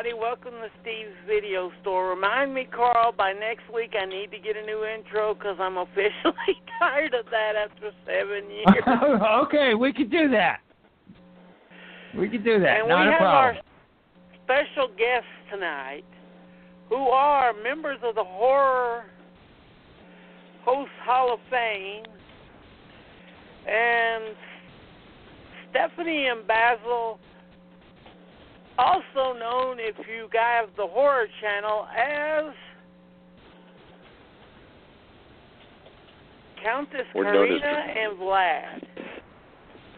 Everybody. Welcome to Steve's Video Store. Remind me, Carl, by next week I need to get a new intro because I'm officially tired of that after seven years. okay, we could do that. We could do that. and Not we a have problem. our special guests tonight who are members of the Horror Host Hall of Fame. And Stephanie and Basil, also known if you guys the Horror Channel as Countess as- Karina and Vlad.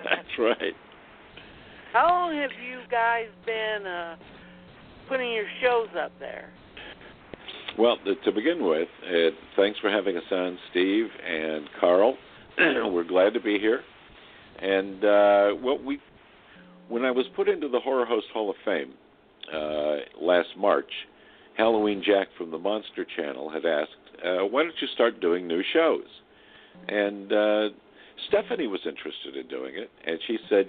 That's right. How long have you guys been uh, putting your shows up there? Well, to begin with, uh, thanks for having us on, Steve and Carl. We're glad to be here. And uh, what we, when I was put into the Horror Host Hall of Fame uh, last March, Halloween Jack from the Monster Channel had asked, uh, "Why don't you start doing new shows?" And uh, Stephanie was interested in doing it, and she said,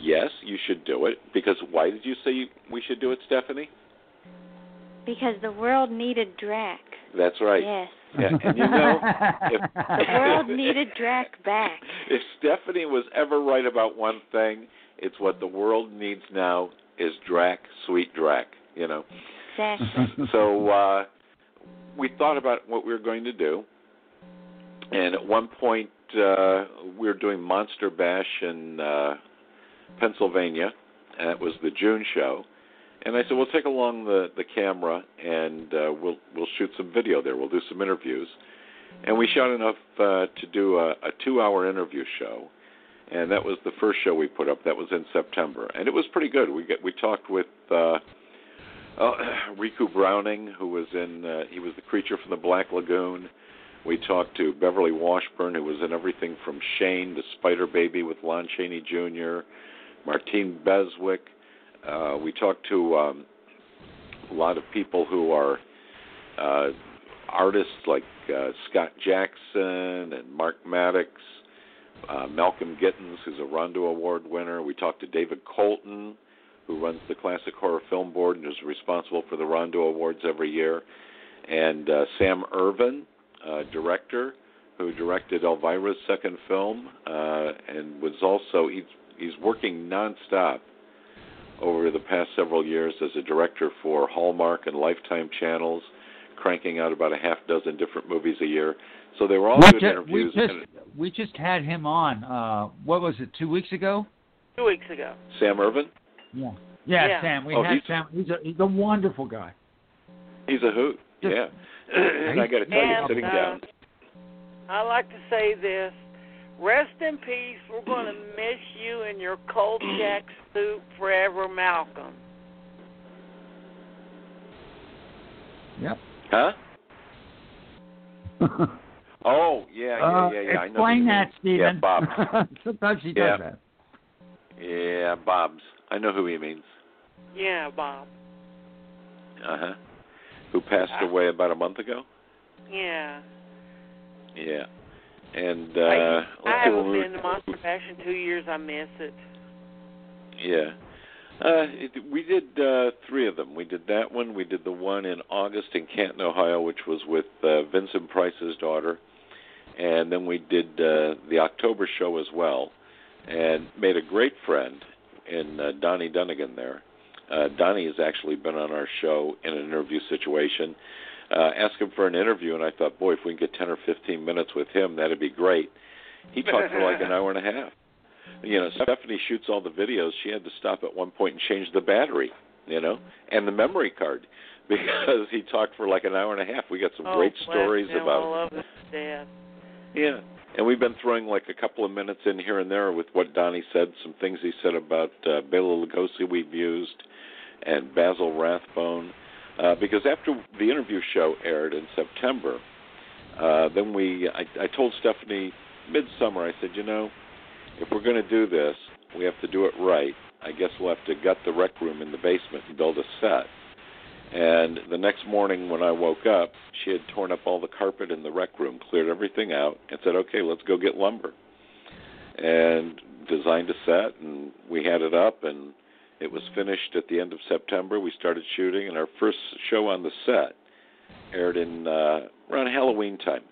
"Yes, you should do it." Because why did you say we should do it, Stephanie? Because the world needed Drac. That's right. Yes. Yeah, and you know, if, The world needed Drac back. If Stephanie was ever right about one thing, it's what the world needs now is Drac, sweet Drac. You know. Exactly. So uh, we thought about what we were going to do, and at one point uh, we were doing Monster Bash in uh, Pennsylvania. And it was the June show, and I said we'll take along the the camera and uh, we'll we'll shoot some video there. We'll do some interviews, and we shot enough uh, to do a, a two hour interview show, and that was the first show we put up. That was in September, and it was pretty good. We get we talked with. Uh, uh, Ricou Browning, who was in, uh, he was the creature from the Black Lagoon. We talked to Beverly Washburn, who was in everything from Shane to Spider Baby with Lon Chaney Jr., Martine Beswick. Uh, we talked to um, a lot of people who are uh, artists like uh, Scott Jackson and Mark Maddox, uh, Malcolm Gittens, who's a Rondo Award winner. We talked to David Colton, who runs the Classic Horror Film Board and is responsible for the Rondo Awards every year, and uh, Sam Irvin, uh, director, who directed Elvira's second film, uh, and was also he's he's working nonstop over the past several years as a director for Hallmark and Lifetime channels, cranking out about a half dozen different movies a year. So they were all we, good ju- we interviews. just and we just had him on. Uh, what was it? Two weeks ago? Two weeks ago. Sam Irvin, Yeah. Yeah, Yeah. Sam. We Oh, had he's- Sam. He's a he's a wonderful guy. he's a hoot. Just- Yeah, and I got to tell you, And, sitting uh, down. I like to say this. Rest in peace. We're going to miss you and your cold jack soup forever, Malcolm. Yep. Huh? Oh, yeah, yeah, Uh, yeah, yeah. I know explain who you that, mean. Stephen. Yeah, Bob. Sometimes he Yeah. does that. yeah, Bob's. I know who he means. Yeah, Bob. Uh huh. Who passed Ah. away about a month ago? Yeah. Yeah. And uh I, I haven't been to Monster Bash in two years. I miss it. Yeah. Uh, it, we did uh, three of them. We did that one. We did the one in August in Canton, Ohio, which was with uh, Vincent Price's daughter, and then we did uh, the October show as well, and made a great friend in uh, Donnie Dunagan there. Uh, Donnie has actually been on our show in an interview situation. Uh, asked him for an interview, and I thought, boy, if we can get 10 or 15 minutes with him, that'd be great. He talked for like an hour and a half. You know, Stephanie shoots all the videos. She had to stop at one point and change the battery, you know, and the memory card because he talked for like an hour and a half. We got some oh, great stories him. about I love his death. Yeah. and we've been throwing like a couple of minutes in here and there with what Donnie said, some things he said about uh, Bela Lugosi we've used, and Basil Rathbone, uh, because after the interview show aired in September, uh, then we I, I told Stephanie midsummer I said, you know, if we're going to do this, we have to do it right. I guess we'll have to gut the rec room in the basement and build a set. And the next morning when I woke up, she had torn up all the carpet in the rec room, cleared everything out, and said, "Okay, let's go get lumber." And designed a set, and we had it up, and it was finished at the end of September. We started shooting, and our first show on the set aired in uh, around Halloween time.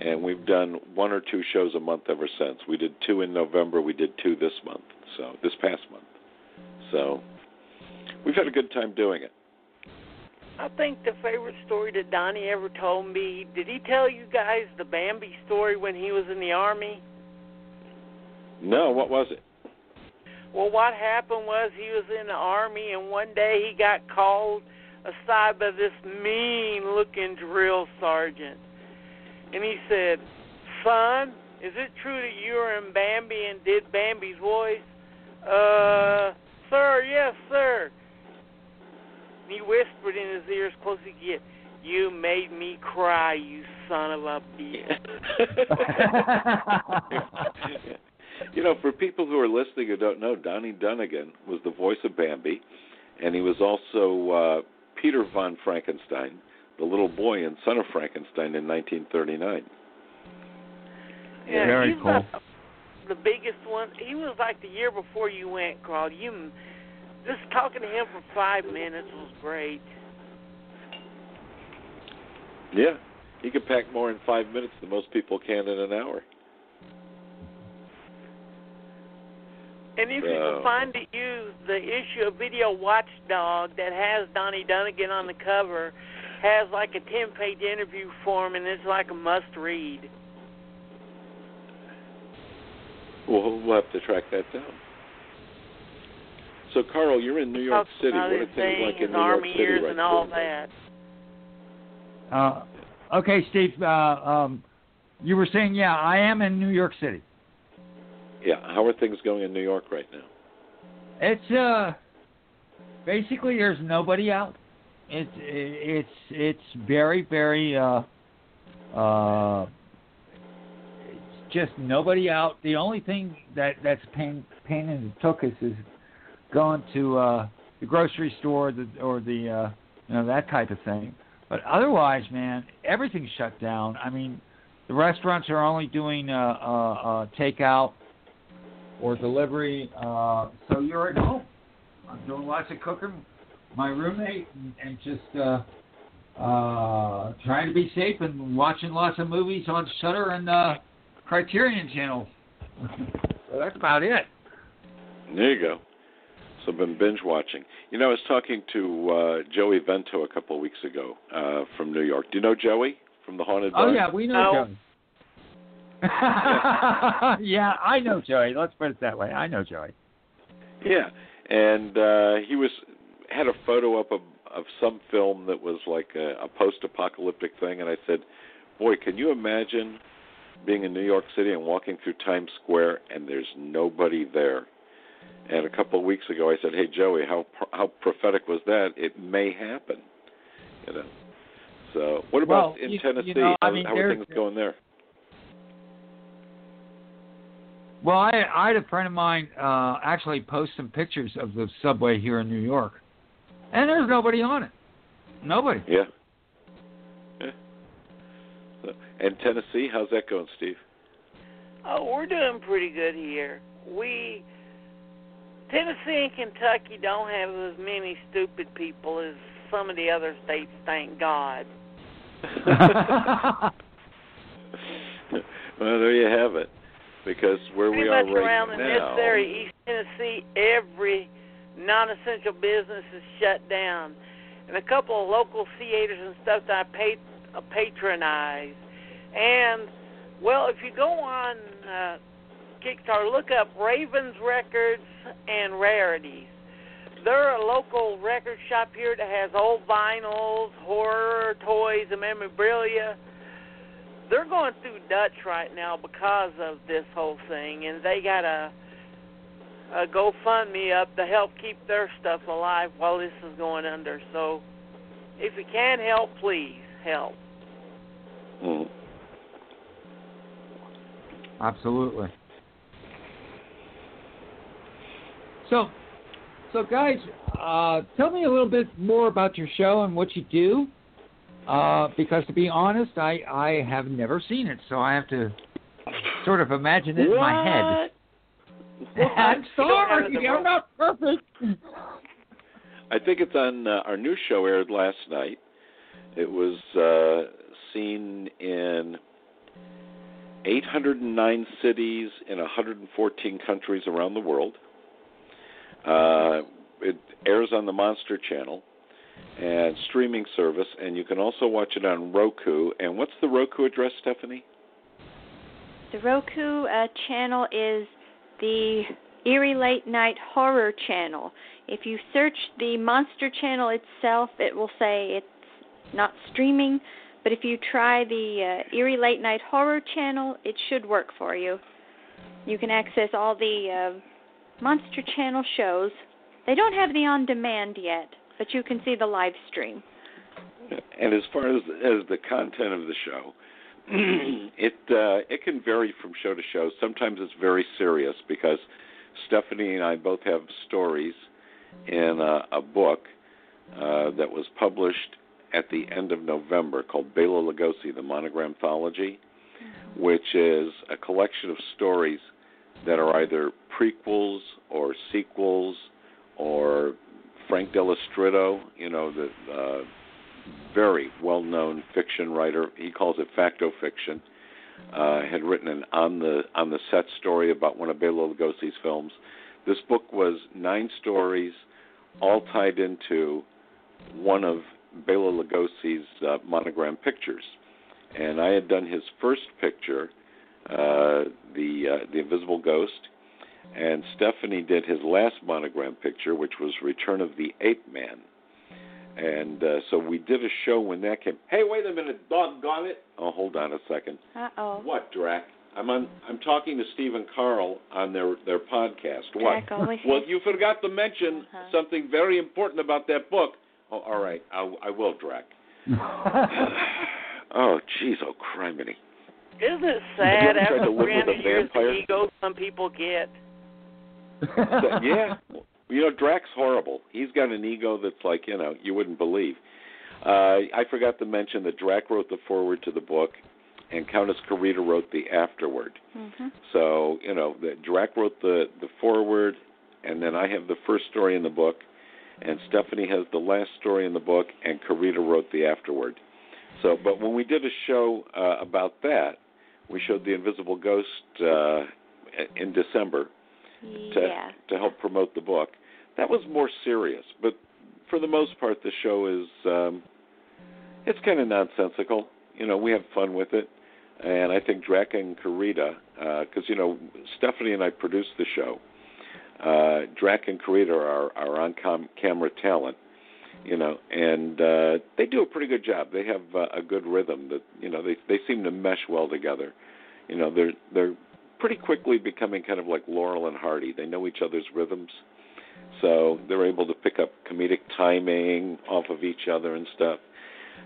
And we've done one or two shows a month ever since. We did two in November. We did two this month. So this past month. So we've had a good time doing it. I think the favorite story that Donnie ever told me. Did he tell you guys the Bambi story when he was in the army? No, what was it? Well, what happened was he was in the army, and one day he got called aside by this mean-looking drill sergeant, and he said, "Son, is it true that you were in Bambi and did Bambi's voice?" Uh, sir, yes, sir. He whispered in his ear as close as he could get, You made me cry, you son of a bitch. you know, for people who are listening who don't know, Donnie Dunagan was the voice of Bambi, and he was also uh, Peter von Frankenstein, the little boy and Son of Frankenstein in 1939. Yeah, Very he's cool. not the biggest one. He was like the year before you went, Carl. You just talking to him for five minutes was great. Yeah, he could pack more in five minutes than most people can in an hour. And if you can find it, use the issue of Video Watchdog that has Donnie Dunagan on the cover, has like a ten-page interview form, and it's like a must-read. We'll, we'll have to track that down. So, Carl, you're in New York Talks City. What are his things like in New York City years right and all now? that. Uh, okay, Steve. Uh, um, you were saying, yeah, I am in New York City. Yeah, how are things going in New York right now? It's uh, basically there's nobody out. It's it's it's very very uh, uh, it's just nobody out. The only thing that that's pain pain in the tuchus is going to uh, the grocery store or the, or the uh, you know that type of thing. But otherwise, man, everything's shut down. I mean, the restaurants are only doing uh, uh, uh, takeout or delivery. Uh, so you're at home. I'm doing lots of cooking. My roommate and, and just uh, uh, trying to be safe and watching lots of movies on Shudder and uh, Criterion channels. so that's about it. There you go. So I've been binge watching. You know, I was talking to uh, Joey Vento a couple of weeks ago uh, from New York. Do you know Joey from the Haunted Oh yeah, we know Oh. Joey. yeah, I know Joey. Let's put it that way. I know Joey. Yeah, and uh, he was had a photo up of of some film that was like a, a post-apocalyptic thing, and I said, "Boy, can you imagine being in New York City and walking through Times Square and there's nobody there?" And a couple of weeks ago, I said, "Hey Joey, how how prophetic was that? It may happen." You know. So, what about Well, in you- Tennessee? you know, I how, mean, how are things going there? Well, I, I had a friend of mine uh, actually post some pictures of the subway here in New York, and there's nobody on it. Nobody. Yeah. Yeah. So, and Tennessee, how's that going, Steve? Oh, we're doing pretty good here. We Tennessee and Kentucky don't have as many stupid people as some of the other states, thank God. well, there you have it. Because where Pretty we are much right around in this now, area, East Tennessee, every non-essential business is shut down, and a couple of local theaters and stuff that I pay, uh, patronize. And well, if you go on uh, Kickstarter, look up Ravens Records and Rarities. They're a local record shop here that has old vinyls, horror toys, and memorabilia. they're going through Dutch right now because of this whole thing, and they got a, a GoFundMe up to help keep their stuff alive while this is going under. So, if you can help, please help. Mm. Absolutely. So, so guys, uh, tell me a little bit more about your show and what you do. Uh, because to be honest, I I have never seen it, so I have to sort of imagine it in my head. I'm sorry, I'm not perfect. I think it's on uh, our new show aired last night. It was uh, seen in 809 cities in 114 countries around the world. Uh, it airs on the Monster Channel and streaming service, and you can also watch it on Roku. And what's the Roku address, Stephanie? The Roku uh, channel is the Eerie Late Night Horror Channel. If you search the Monster Channel itself, it will say it's not streaming. But if you try the uh, Eerie Late Night Horror Channel, it should work for you. You can access all the uh, Monster Channel shows. They don't have the on demand yet, but you can see the live stream. And as far as as the content of the show, it uh, it can vary from show to show. Sometimes it's very serious because Stephanie and I both have stories in a, a book uh, that was published at the end of November called Bela Lugosi, the Monogram Anthology, which is a collection of stories that are either prequels or sequels or Frank Dello Stritto, you know, the uh, very well-known fiction writer. He calls it facto fiction. Uh, had written an on the on the set story about one of Bela Lugosi's films. This book was nine stories, all tied into one of Bela Lugosi's uh, monogram pictures, and I had done his first picture, uh, the uh, the Invisible Ghost, and Stephanie did his last monogram picture, which was Return of the Ape Man. And uh, so we did a show when that came. Hey, wait a minute, doggone it! Oh, hold on a second. Uh oh. What, Drac? I'm on. I'm talking to Steve and Carl on their their podcast. What? Well, you forgot to mention Uh-huh. something very important about that book. Oh, all right. I, I will, Drac. oh, jeez, oh, criminy. Isn't it sad ever tried after to 300 a years the vampire? ego some people get? Yeah. You know, Drac's horrible. He's got an ego that's like, you know, you wouldn't believe. Uh, I forgot to mention that Drac wrote the foreword to the book, and Countess Carita wrote the afterword. hmm So, you know, the, Drac wrote the, the foreword, and then I have the first story in the book, and Stephanie has the last story in the book, and Carita wrote the afterword. So, but when we did a show uh, about that, we showed the Invisible Ghost uh, in December to Yeah. to help promote the book. That was more serious, but for the most part, the show is um, it's kind of nonsensical. You know, we have fun with it, and I think Drac and Karita, because you know Stephanie and I produced the show. Uh, Drac and Karita are our are on com- camera talent, you know, and uh, they do a pretty good job. They have uh, a good rhythm that you know they they seem to mesh well together. You know, they're they're pretty quickly becoming kind of like Laurel and Hardy. They know each other's rhythms, so they're able to pick up comedic timing off of each other and stuff.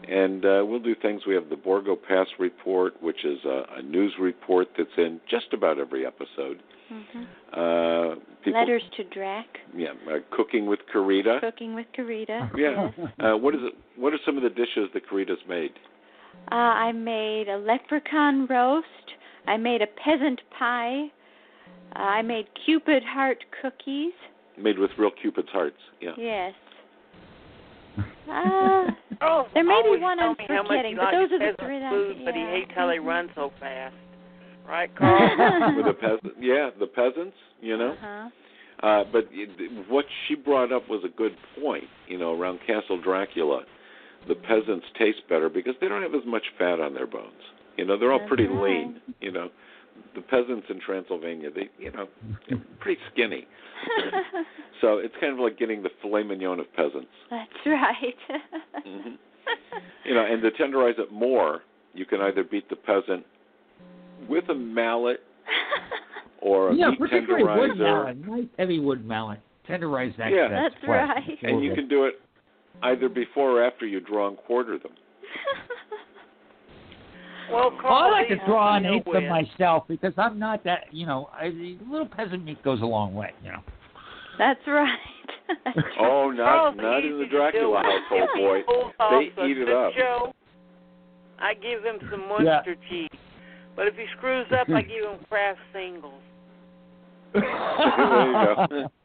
And uh, we'll do things. We have the Borgo Pass report, which is a, a news report that's in just about every episode. Hmm Uh, people, Letters to Drac. yeah, uh, cooking with Karita. Cooking with Karita. Yeah. Yes. Uh, what is it? What are some of the dishes that Karita's made? Uh, I made a leprechaun roast. I made a peasant pie. Uh, I made cupid heart cookies. Made with real Cupid's hearts. Yeah. Yes. Uh, Oh, There may be always one tell I'm me how much forgetting, he but likes those are the three that- food, But he hates how they Mhm. run so fast, right, Carl? with the peasant, yeah, the peasants, you know. Uh-huh. Uh, but it, what she brought up was a good point. You know, around Castle Dracula, the peasants taste better because they don't have as much fat on their bones. You know, they're all That's pretty right. lean. You know, the peasants in Transylvania, they, you know, they're pretty skinny. so it's kind of like getting the filet mignon of peasants. That's right. Mhm. You know, and to tenderize it more, you can either beat the peasant with a mallet or a yeah, meat particularly wood tenderizer, mallet, nice heavy wood mallet. Tenderize that. Yeah. that That's right. before and you can do it either before or after you draw and quarter them. Well, Well, Carl, I like to draw and you know eat them with. myself because I'm not that. You know, I, the little peasant meat goes a long way. You know. That's right. That's Oh, not Carl's not in the Dracula household, If he boy. They eat it up. Show, I give him some Yeah. Cheese. But if he screws up, I give him Kraft singles. there you go.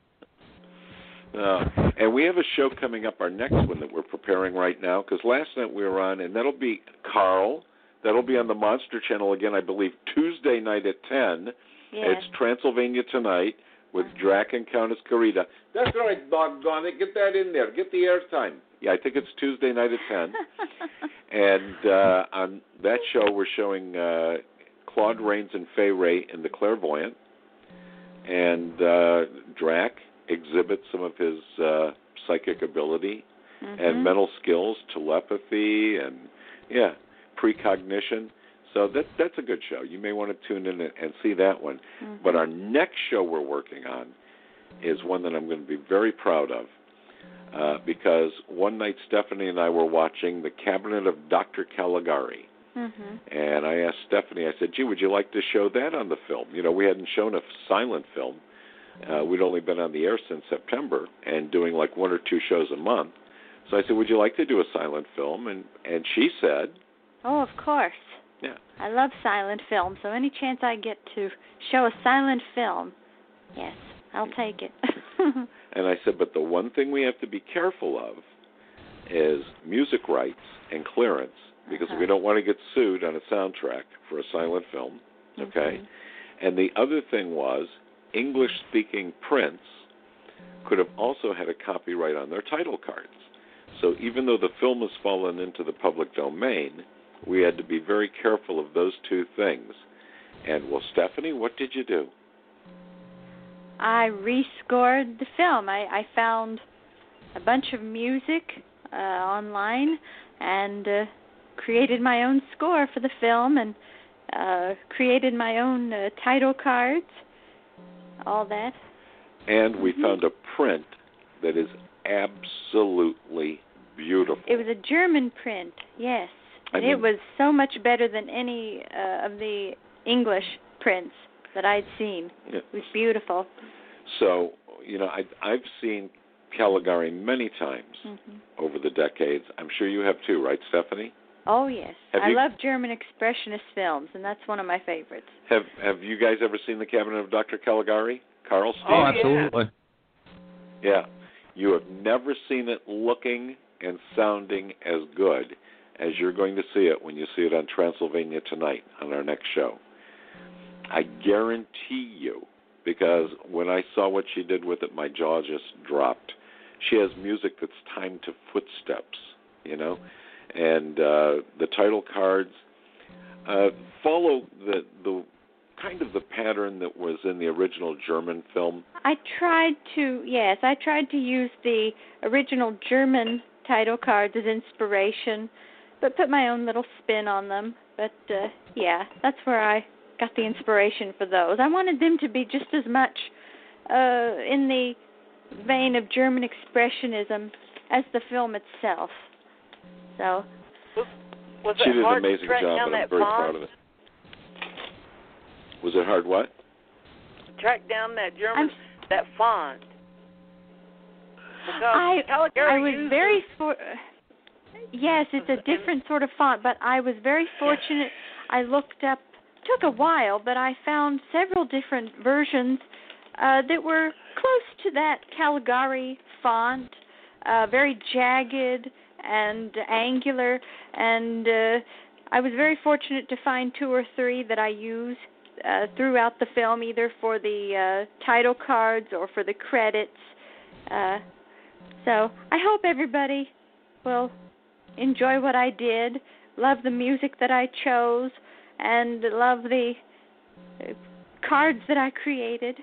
Uh, and we have a show coming up, our next one that we're preparing right now, because last night we were on, and that'll be Carl. That'll be on the Monster Channel again, I believe, Tuesday night at 10. yes. It's Transylvania Tonight with Drac and Countess Carita. That's right, doggone it. Get that in there. Get the airtime. Yeah, I think it's Tuesday night at 10. And uh, on that show, we're showing uh, Claude Rains and Fay Wray in The Clairvoyant. And uh, Drac exhibits some of his uh, psychic ability Mhm. and mental skills, telepathy, and yeah, precognition. So that that's a good show. You may want to tune in and, and see that one. Mhm. But our next show we're working on is one that I'm going to be very proud of. Uh, because one night Stephanie and I were watching The Cabinet of Dr. Caligari. Mhm. And I asked Stephanie, I said, gee, would you like to show that on the film? You know, we hadn't shown a silent film. Uh, we'd only been on the air since September and doing like one or two shows a month. So I said, would you like to do a silent film? And and she said, Oh, of course. Yeah. I love silent film, so any chance I get to show a silent film, yes, I'll take it. and I said, but the one thing we have to be careful of is music rights and clearance because Uh-huh. we don't want to get sued on a soundtrack for a silent film. Okay. Mhm. And the other thing was English speaking prints could have also had a copyright on their title cards. So even though the film has fallen into the public domain, we had to be very careful of those two things. And well, Stephanie, what did you do? I rescored the film. I, I found a bunch of music uh, online and uh, created my own score for the film and uh, created my own uh, title cards, all that. And we Mhm. found a print that is absolutely beautiful. It was a German print, yes. I And mean- it was so much better than any uh, of the English prints that I'd seen. Yeah. It was beautiful. So, you know, I, I've seen Caligari many times hmm over the decades. I'm sure you have too, right, Stephanie? Oh yes, Have I you- love German expressionist films, and that's one of my favorites. Have Have you guys ever seen the Cabinet of Dr. Caligari? Carl Steve? Oh, absolutely. Yeah. You have never seen it looking and sounding as good as you're going to see it when you see it on Transylvania tonight on our next show. I guarantee you, because when I saw what she did with it, my jaw just dropped. She has music that's timed to footsteps, you know, and uh, the title cards uh, follow the the kind of the pattern that was in the original German film. I tried to, yes, I tried to use the original German title cards as inspiration, but put my own little spin on them. But uh, yeah, that's where I got the inspiration for those. I wanted them to be just as much uh, in the vein of German expressionism as the film itself. So Was she it did an hard to amazing job, and I'm very font? proud of it. Was it hard? What? Track down that German I'm that font. Because I I was very for. Yes, it's a different sort of font, but I was very fortunate. I looked up. Took a while, but I found several different versions uh, that were close to that Caligari font, uh, very jagged and angular, and uh, I was very fortunate to find two or three that I use uh, throughout the film, either for the uh, title cards or for the credits. Uh, so I hope everybody will enjoy what I did, love the music that I chose, and love the uh, cards that I created.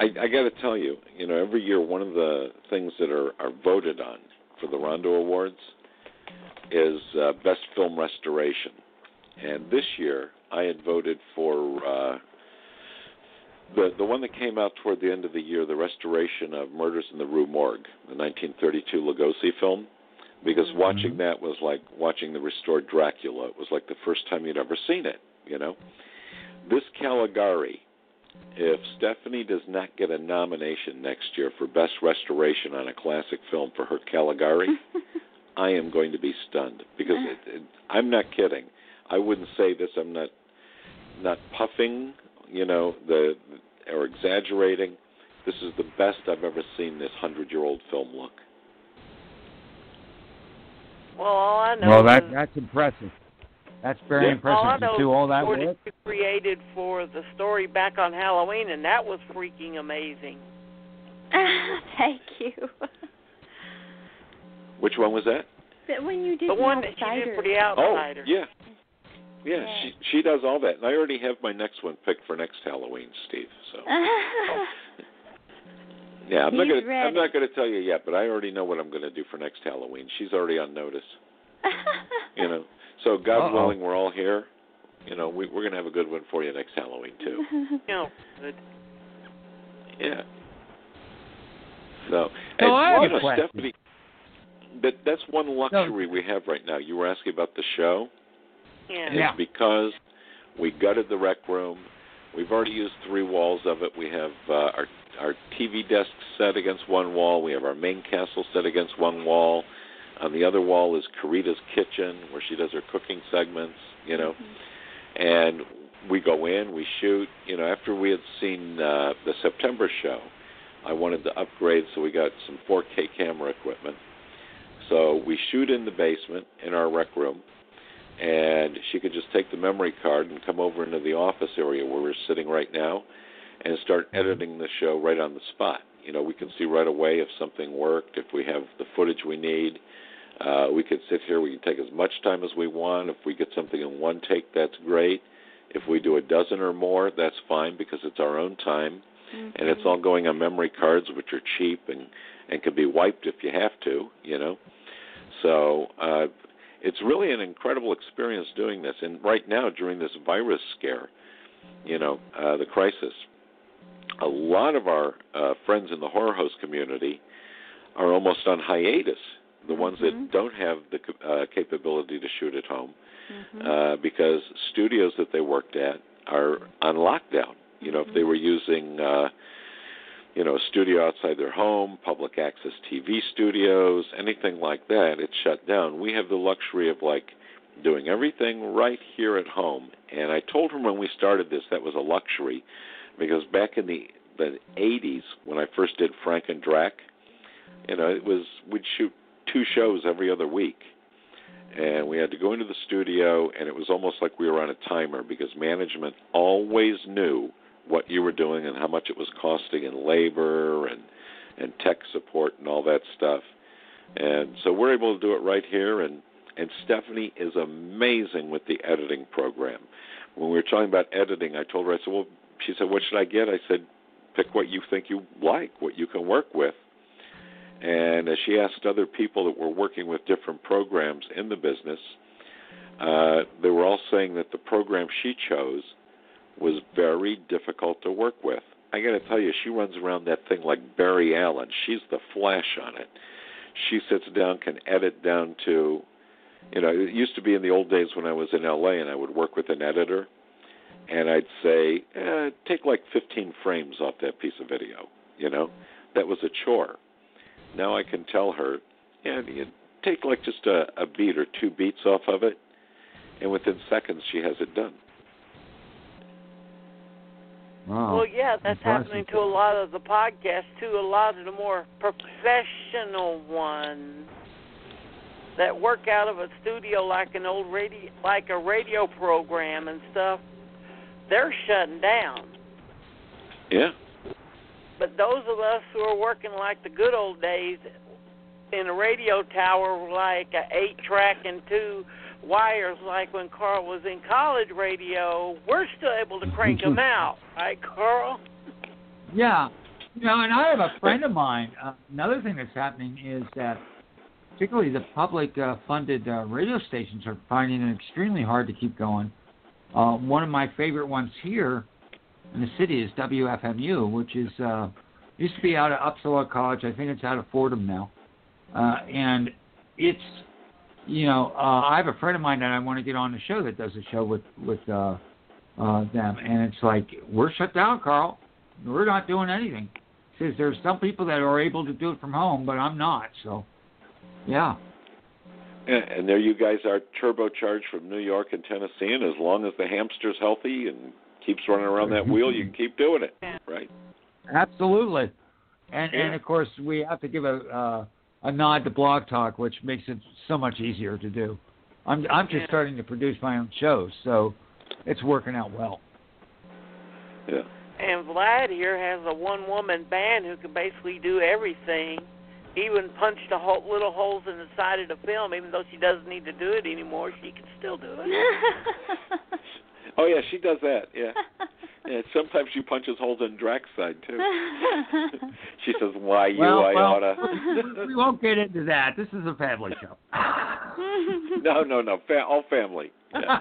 I, I got to tell you, you know, every year one of the things that are, are voted on for the Rondo Awards is uh, best film restoration. and this year I had voted for uh, the the one that came out toward the end of the year, the restoration of Murders in the Rue Morgue, the 1932 Lugosi film, because Mm-hmm. watching that was like watching the restored Dracula. It was like the first time you'd ever seen it. You know, this Caligari. If Stephanie does not get a nomination next year for Best Restoration on a classic film for her Caligari, I am going to be stunned because ah. it, it, I'm not kidding. I wouldn't say this. I'm not not puffing, you know, the or exaggerating. This is the best I've ever seen this hundred-year-old film look. Well, all I know Well, that is that's impressive. That's very Yeah. impressive all I to do all that is what work. you created for the story back on Halloween, and that was freaking amazing. Thank you. Which one was that? But when you did The one that she did for the Oh, yeah. Yeah, Yeah. she she does all that, and I already have my next one picked for next Halloween, Steve. So yeah, I'm not gonna ready. I'm not gonna tell you yet, but I already know what I'm gonna do for next Halloween. She's already on notice, you know. So God Uh-oh. willing, we're all here. You know, we, we're gonna have a good one for you next Halloween too. You know, good. Yeah. So, So and, I have you know, question. Stephanie, that that's one luxury we have right now. You were asking about the show. Yeah. And Yeah. It's because we gutted the rec room. We've already used three walls of it. We have uh, our our TV desk set against one wall. We have our main castle set against one wall. On the other wall is Karita's kitchen, where she does her cooking segments. You know, and we go in, we shoot. You know, after we had seen uh, the September show, I wanted to upgrade, so we got some 4K camera equipment. So we shoot in the basement in our rec room and she could just take the memory card and come over into the office area where we're sitting right now and start editing the show right on the spot. You know, we can see right away if something worked, if we have the footage we need. Uh, we could sit here, we can take as much time as we want. If we get something in one take, that's great. If we do a dozen or more, that's fine because it's our own time and it's all going on memory cards which are cheap and and can be wiped if you have to, you know. So, uh it's really an incredible experience doing this. And right now, during this virus scare, you know, uh, the crisis, a lot of our uh, friends in the horror host community are almost on hiatus. The ones that don't have the uh, capability to shoot at home, uh, because studios that they worked at are on lockdown. You know, if they were using uh, you know, a studio outside their home, public access TV studios, anything like that, it's shut down. We have the luxury of like doing everything right here at home. And I told him when we started this that was a luxury because back in the the 80s when I first did Frank and Drac, you know, it was we'd shoot two shows every other week. And we had to go into the studio and it was almost like we were on a timer because management always knew what you were doing and how much it was costing in labor and and tech support and all that stuff. And so we're able to do it right here and and Stephanie is amazing with the editing program. When we were talking about editing, I told her I said, "Well, she said, "What should I get?" I said, "Pick what you think you like, what you can work with." And as she asked other people that were working with different programs in the business, uh, they were all saying that the program she chose was very difficult to work with. I got to tell you, she runs around that thing like Barry Allen. She's the flash on it. She sits down, can edit down to, you know, it used to be in the old days when I was in LA and I would work with an editor, and I'd say, eh, take like 15 frames off that piece of video. You know, that was a chore. Now I can tell her, yeah, you take like just a, a beat or two beats off of it, and within seconds she has it done. Wow. Well, yeah, that's Impressive. happening to a lot of the podcasts too. A lot of the more professional ones that work out of a studio like an old radio, like a radio program and stuff, they're shutting down. Yeah. But those of us who are working like the good old days in a radio tower, like a eight track and two wires, like when Carl was in college radio, we're still able to crank them out, right, Carl? Yeah. You know, and I have a friend of mine. Uh, another thing that's happening is that particularly the public uh, funded uh, radio stations are finding it extremely hard to keep going. Uh, one of my favorite ones here in the city is WFMU, which is uh, used to be out of Upsala College. I think it's out of Fordham now, uh, and it's you know uh, I have a friend of mine that I want to get on the show that does a show with with uh, uh, them, and it's like we're shut down, Carl. We're not doing anything. Says there's some people that are able to do it from home, but I'm not. So, yeah. And, and there you guys are turbocharged from New York and Tennessee, and as long as the hamster's healthy and keeps running around that wheel, you can keep doing it, right? Absolutely. And Yeah. and of course we have to give a uh, a nod to Blog Talk, which makes it so much easier to do. I'm I'm just Yeah. starting to produce my own shows, so it's working out well. Yeah. And Vlad here has a one woman band who can basically do everything. Even punch the hole, little holes in the side of the film, even though she doesn't need to do it anymore, she can still do it. Oh yeah, she does that. Yeah. Yeah. Sometimes she punches holes in Drac's side too. she says, "Why you? well, I well, oughta." we won't get into that. This is a family show. no, no, no. Fa- all family. Yeah.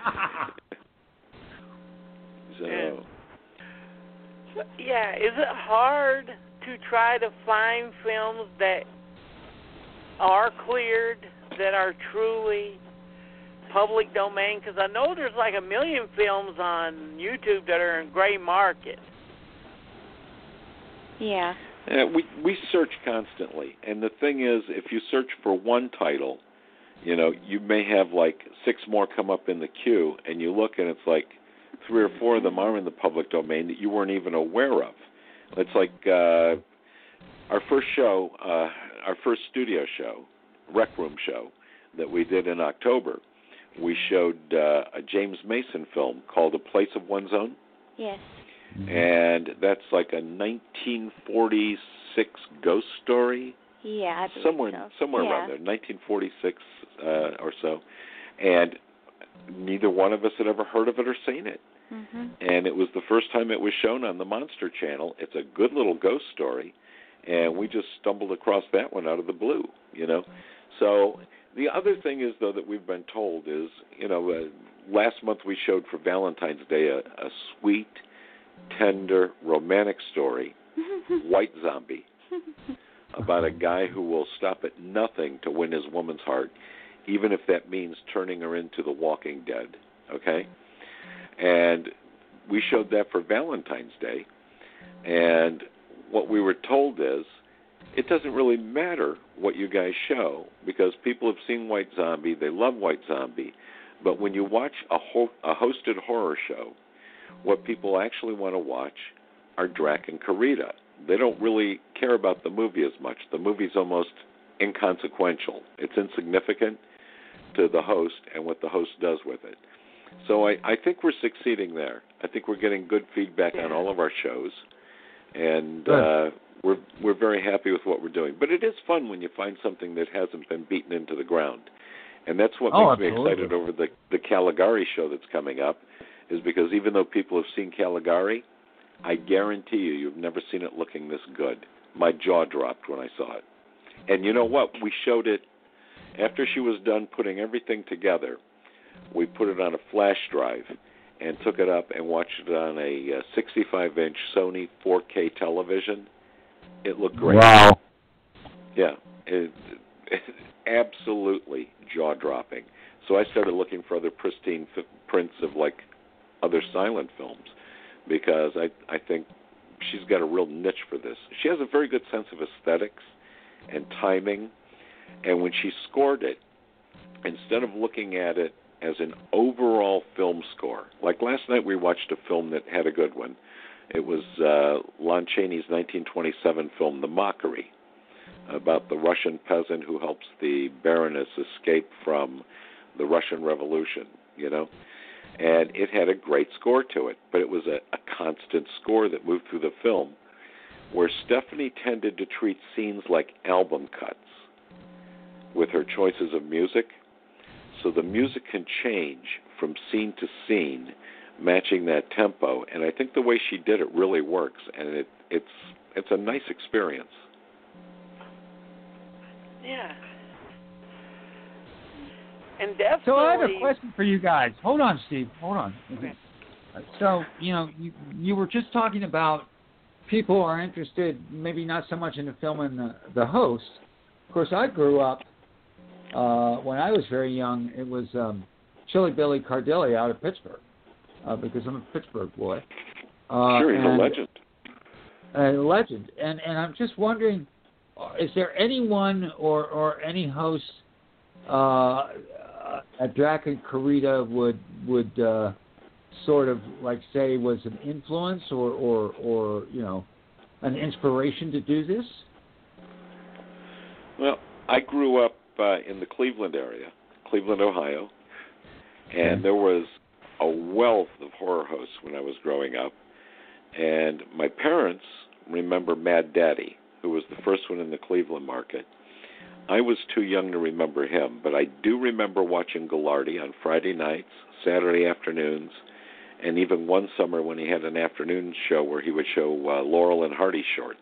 So. Yeah. yeah, is it hard to try to find films that are cleared, that are truly public domain? Because I know there's like a million films on YouTube that are in gray market. yeah. Yeah, we we search constantly, and the thing is, if you search for one title, you know, you may have like six more come up in the queue, and you look, and it's like three or four of them are in the public domain that you weren't even aware of. It's like uh, our first show, uh, our first studio show, Rec Room show, that we did in October. We showed uh, a James Mason film called A Place of One's Own Yes. and that's like a 1946 ghost story, Yeah, I somewhere so. somewhere yeah. around there, 1946 uh, or so, and neither one of us had ever heard of it or seen it. Mhm. And it was the first time it was shown on the Monster Channel. It's a good little ghost story, and we just stumbled across that one out of the blue, you know. So the other thing is though that we've been told is, you know, uh, last month we showed for Valentine's Day a, a sweet, tender, romantic story, White Zombie, about a guy who will stop at nothing to win his woman's heart, even if that means turning her into the Walking Dead. Okay, and we showed that for Valentine's Day, and what we were told is it doesn't really matter what you guys show because people have seen White Zombie, they love White Zombie, but when you watch a, ho- a hosted horror show, what people actually want to watch are Drac and Karita. They don't really care about the movie as much. The movie's almost inconsequential. It's insignificant to the host and what the host does with it. So I, I think we're succeeding there. I think we're getting good feedback on all of our shows, and uh, we're we're very happy with what we're doing. But it is fun when you find something that hasn't been beaten into the ground, and that's what Oh, makes me excited over the the Caligari show that's coming up, is because even though people have seen Caligari, I guarantee you you've never seen it looking this good. My jaw dropped when I saw it. And you know what? We showed it after she was done putting everything together. We put it on a flash drive and took it up and watched it on a uh, 65-inch Sony 4K television. It looked great. Wow. Yeah, it, absolutely jaw dropping. So I started looking for other pristine f- prints of like other silent films because I I think she's got a real niche for this. She has a very good sense of aesthetics and timing, and when she scored it, instead of looking at it as an overall film score, like last night we watched a film that had a good one. It was uh, Lon Chaney's 1927 film, The Mockery, about the Russian peasant who helps the Baroness escape from the Russian Revolution, you know? And it had a great score to it, but it was a, a constant score that moved through the film, where Stephanie tended to treat scenes like album cuts with her choices of music. So the music can change from scene to scene, matching that tempo. And I think the way she did it really works, and it, it's it's a nice experience. Yeah. And definitely. So I have a question for you guys. Hold on, Steve. Hold on. Okay. So you know, you you were just talking about people are interested, maybe not so much in the film and the the host. Of course, I grew up uh, when I was very young. It was um, Chilly Billy Cardille out of Pittsburgh, uh, because I'm a Pittsburgh boy. Uh, sure, he's and- a legend. a legend. And and I'm just wondering, is there anyone or or any host uh, at Drac and Carnita would would uh, sort of like say was an influence or or or you know an inspiration to do this? Well, I grew up uh, in the Cleveland area, Cleveland, Ohio, and there was a wealth of horror hosts when I was growing up. And my parents remember Mad Daddy, who was the first one in the Cleveland market. I was too young to remember him, but I do remember watching Ghoulardi on Friday nights, Saturday afternoons, and even one summer when he had an afternoon show where he would show uh, Laurel and Hardy shorts.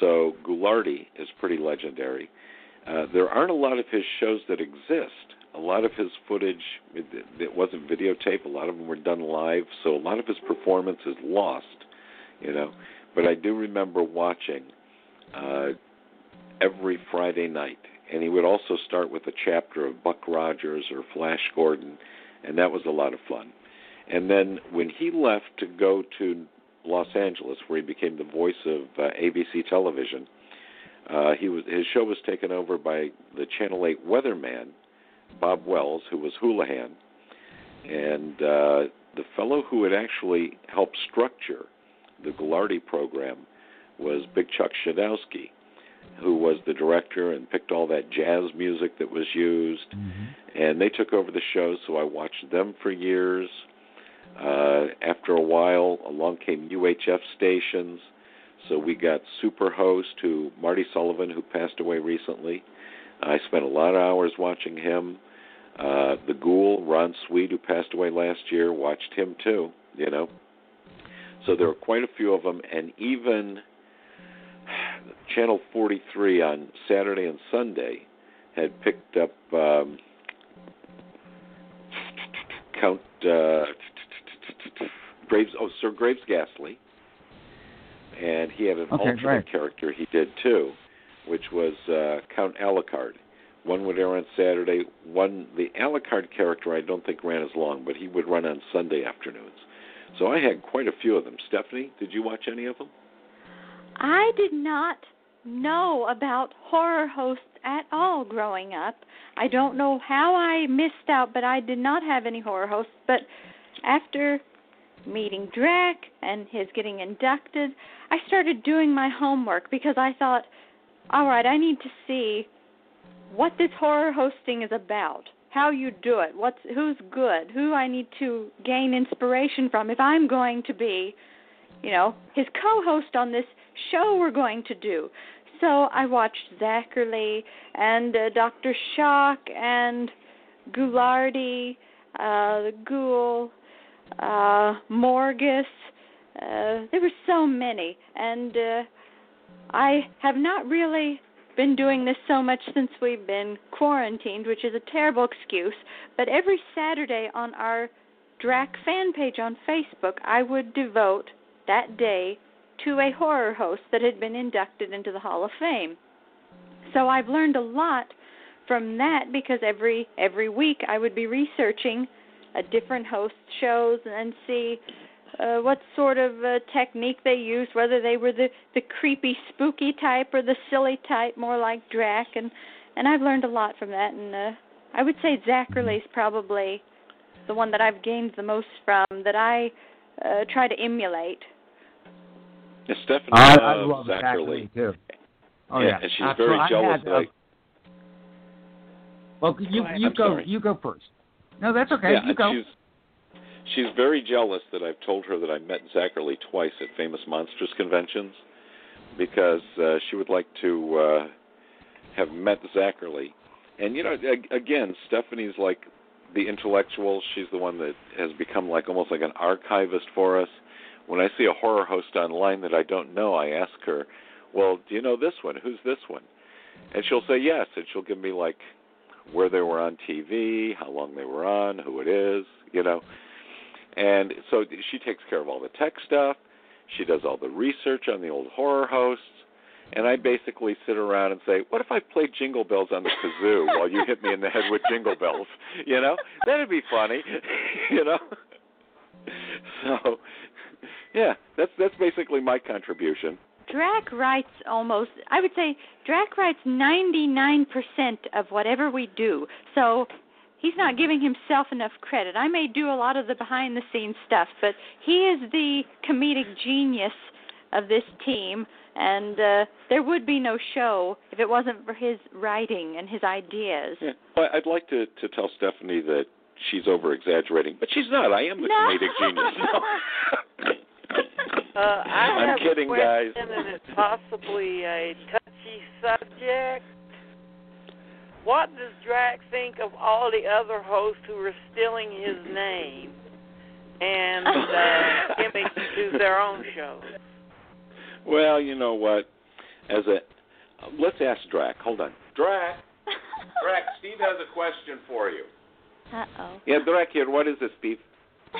So Ghoulardi is pretty legendary. Uh, there aren't a lot of his shows that exist. A lot of his footage it wasn't videotape. A lot of them were done live, so a lot of his performance is lost. You know, but I do remember watching uh, every Friday night, and he would also start with a chapter of Buck Rogers or Flash Gordon, and that was a lot of fun. And then when he left to go to Los Angeles, where he became the voice of uh, ABC television, uh, he was his show was taken over by the Channel 8 weatherman, Bob Wells, who was Hoolihan, and uh, the fellow who had actually helped structure the Ghoulardi program was Big Chuck Schodowski, who was the director and picked all that jazz music that was used. And they took over the show, so I watched them for years. Uh, after a while, along came UHF stations. So we got Superhost, who Marty Sullivan, who passed away recently. I spent a lot of hours watching him. Uh, the Ghoul, Ron Sweed, who passed away last year, watched him too. You know, so there were quite a few of them, and even Channel 43 on Saturday and Sunday had picked up um, Count uh, Graves. Oh, Sir Graves Ghastly, and he had an Okay, alternate right. character he did too, which was uh, Count Alucard. One would air on Saturday. One, the Alucard character, I don't think ran as long, but he would run on Sunday afternoons. So I had quite a few of them. Stephanie, did you watch any of them? I did not know about horror hosts at all growing up. I don't know how I missed out, but I did not have any horror hosts. But after meeting Drac and his getting inducted, I started doing my homework because I thought, all right, I need to see what this horror hosting is about, how you do it, what's who's good, who I need to gain inspiration from if I'm going to be, you know, his co-host on this show we're going to do. So I watched Zacherley and uh, Dr. Shock and Ghoulardi, uh, the Ghoul, uh, Morgus. Uh, there were so many, and uh, I have not really been doing this so much since we've been quarantined, which is a terrible excuse. But every Saturday on our Drac fan page on Facebook, I would devote that day to a horror host that had been inducted into the Hall of Fame. So I've learned a lot from that because every every week I would be researching a different host shows and see uh, what sort of uh, technique they used, whether they were the the creepy, spooky type or the silly type, more like Drac, and and I've learned a lot from that. And uh, I would say Zacherley's probably the one that I've gained the most from that I uh, try to emulate. Yeah, Stephanie I, I loves love Zacherley. Zacherley too. Oh Yeah, yeah, and she's Absolutely. very I jealous had, that uh, Well, you ahead. you I'm go sorry. you go first. No, that's okay. yeah, you go. she's she's very jealous that I've told her that I met Zacherley twice at famous monsters conventions because uh, she would like to uh, have met Zacherley. And you know, again, Stephanie's like the intellectual. She's the one that has become like almost like an archivist for us. When I see a horror host online that I don't know, I ask her, "Well, do you know this one? Who's this one?" And she'll say yes, and she'll give me like where they were on TV, how long they were on, who it is, you know. And so she takes care of all the tech stuff. She does all the research on the old horror hosts. And I basically sit around and say, "What if I played Jingle Bells on the kazoo while you hit me in the head with Jingle Bells?" You know, that'd be funny. you know. So, yeah, that's that's basically my contribution. Drac writes almost, I would say, Drac writes 99% of whatever we do. So he's not giving himself enough credit. I may do a lot of the behind the scenes stuff, but he is the comedic genius of this team. And uh, there would be no show if it wasn't for his writing and his ideas. Yeah. Well, I'd like to to tell Stephanie that she's over exaggerating, but she's not. I am the No. comedic genius. No. Uh, I I'm have kidding, a guys. question, and it's possibly a touchy subject. What does Drac think of all the other hosts who are stealing his name and uh, giving to do their own shows? well, you know what? As a let's ask Drac. Hold on, Drac. Drac, Steve has a question for you. Uh oh. Yeah, Drac here. What is it, Steve?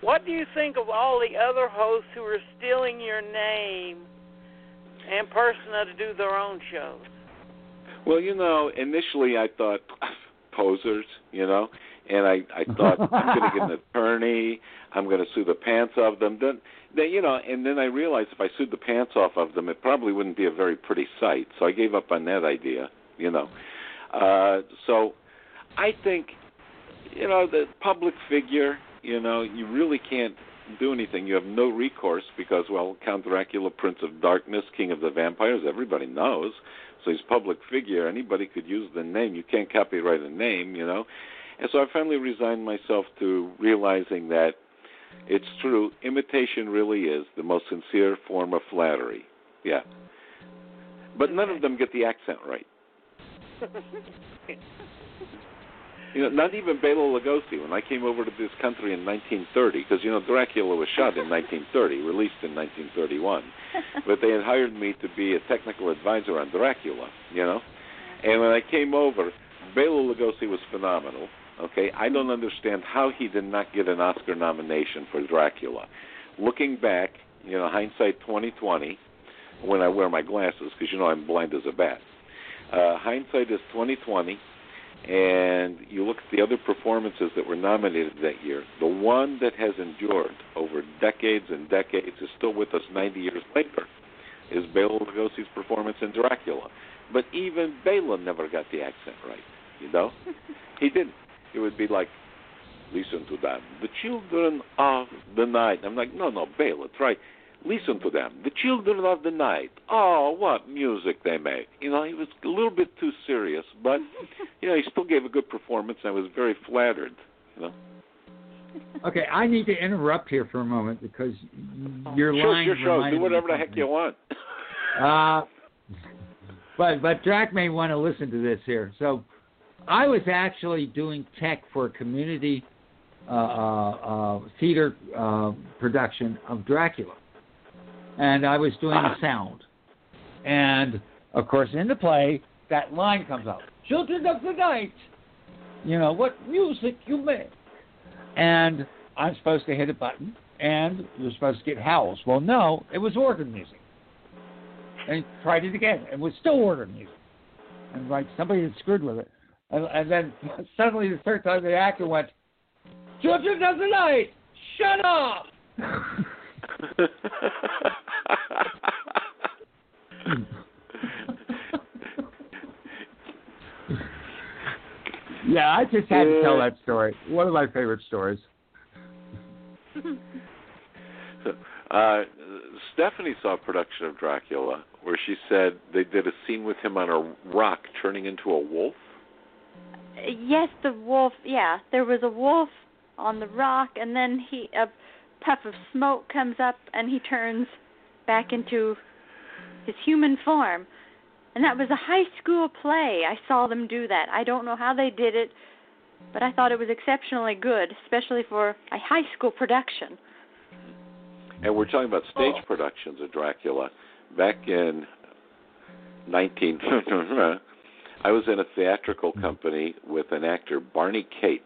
What do you think of all the other hosts who are stealing your name and persona to do their own shows? Well, you know, initially I thought posers, you know, and I I thought I'm going to get an attorney. I'm going to sue the pants off them. Then, then you know, and then I realized if I sued the pants off of them, it probably wouldn't be a very pretty sight. So I gave up on that idea, you know. Uh, so I think, you know, the public figure, you know, you really can't do anything. You have no recourse because, well, Count Dracula, Prince of Darkness, King of the Vampires, everybody knows. So he's a public figure. Anybody could use the name. You can't copyright a name, you know. And so I finally resigned myself to realizing that it's true. Imitation really is the most sincere form of flattery. Yeah. But none of them get the accent right. You know, not even Bela Lugosi. When I came over to this country in 1930, because you know Dracula was shot in 1930, released in 1931, but they had hired me to be a technical advisor on Dracula. You know, and when I came over, Bela Lugosi was phenomenal. Okay, I don't understand how he did not get an Oscar nomination for Dracula. Looking back, you know, hindsight 2020, when I wear my glasses, because you know I'm blind as a bat. Uh, hindsight is 2020 and you look at the other performances that were nominated that year, the one that has endured over decades and decades is still with us 90 years later, is Bela Lugosi's performance in Dracula. But even Bela never got the accent right, you know? he didn't. It would be like, listen to that. the children of the night. I'm like, no, no, Bela, try, listen to them, the children of the night. Oh, what music they make. You know, he was a little bit too serious, but, you know, he still gave a good performance. and I was very flattered, you know? Okay, I need to interrupt here for a moment because your sure, line sure, sure. Do whatever the heck you want. Uh, but but Drac may want to listen to this here. So, I was actually doing tech for a community uh, uh, uh, theater uh, production of Dracula, and I was doing the sound. And of course, in the play, that line comes out: "Children of the night, you know what music you make." And I'm supposed to hit a button, and you're supposed to get howls. Well, no, it was organ music and tried it again. And was still organ music. And like somebody had screwed with it. And, and then suddenly the third time the actor went, Children of the night, shut up! yeah, I just had to tell that story. One of my favorite stories. uh, Stephanie saw a production of Dracula where she said they did a scene with him on a rock turning into a wolf. Yes, the wolf. Yeah, there was a wolf on the rock, and then he a puff of smoke comes up, and he turns back mm. into his human form. And that was a high school play. I saw them do that. I don't know how they did it, but I thought it was exceptionally good, especially for a high school production. And we're talking about stage Oh. productions of Dracula. Back in 19, I was in a theatrical mm. company with an actor, Barney Cates,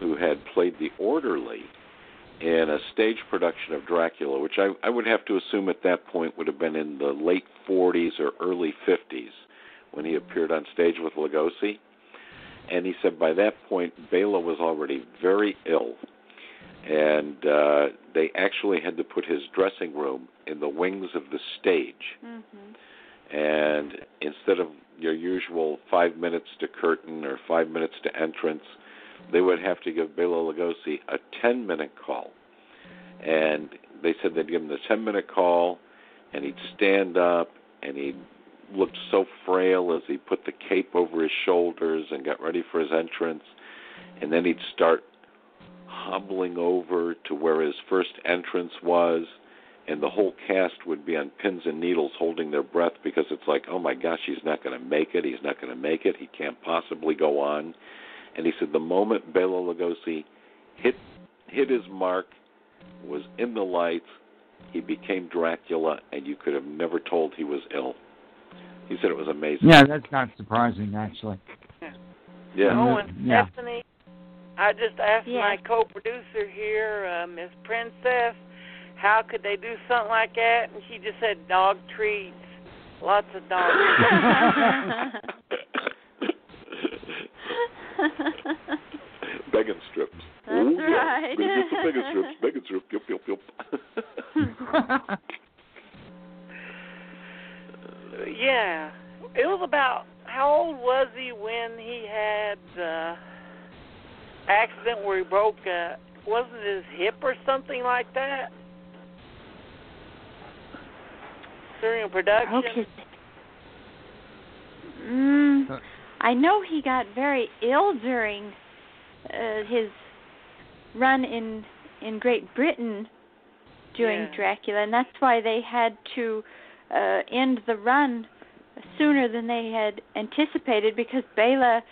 who had played the orderly in a stage production of Dracula, which I, I would have to assume at that point would have been in the late 40s or early 50s when he appeared on stage with Lugosi. And he said by that point, Bela was already very ill. And uh, they actually had to put his dressing room in the wings of the stage. Mm-hmm. And instead of your usual five minutes to curtain or five minutes to entrance, they would have to give Bela Lugosi a 10 minute call. And they said they'd give him the 10 minute call, and he'd stand up, and he looked so frail as he put the cape over his shoulders and got ready for his entrance. And then he'd start hobbling over to where his first entrance was. And the whole cast would be on pins and needles holding their breath because it's like, oh my gosh, he's not going to make it. He's not going to make it. He can't possibly go on. And he said the moment Bela Lugosi hit hit his mark, was in the lights, he became Dracula, and you could have never told he was ill. He said it was amazing. Yeah, that's not surprising, actually. Yeah. Oh, and Yeah. Stephanie, I just asked Yeah. my co-producer here, uh, Miss Princess, how could they do something like that? And she just said dog treats, lots of dog treats. Begging strips. That's Ooh, yeah. right. Gonna get some begging strips. Begging strips. Yup, yup, yup. yeah, it was about how old was he when he had the accident where he broke? Uh, wasn't his hip or something like that during a production? Okay. Mm, I know he got very ill during uh, his run in in Great Britain during Yeah. Dracula, and that's why they had to uh, end the run sooner than they had anticipated because Bela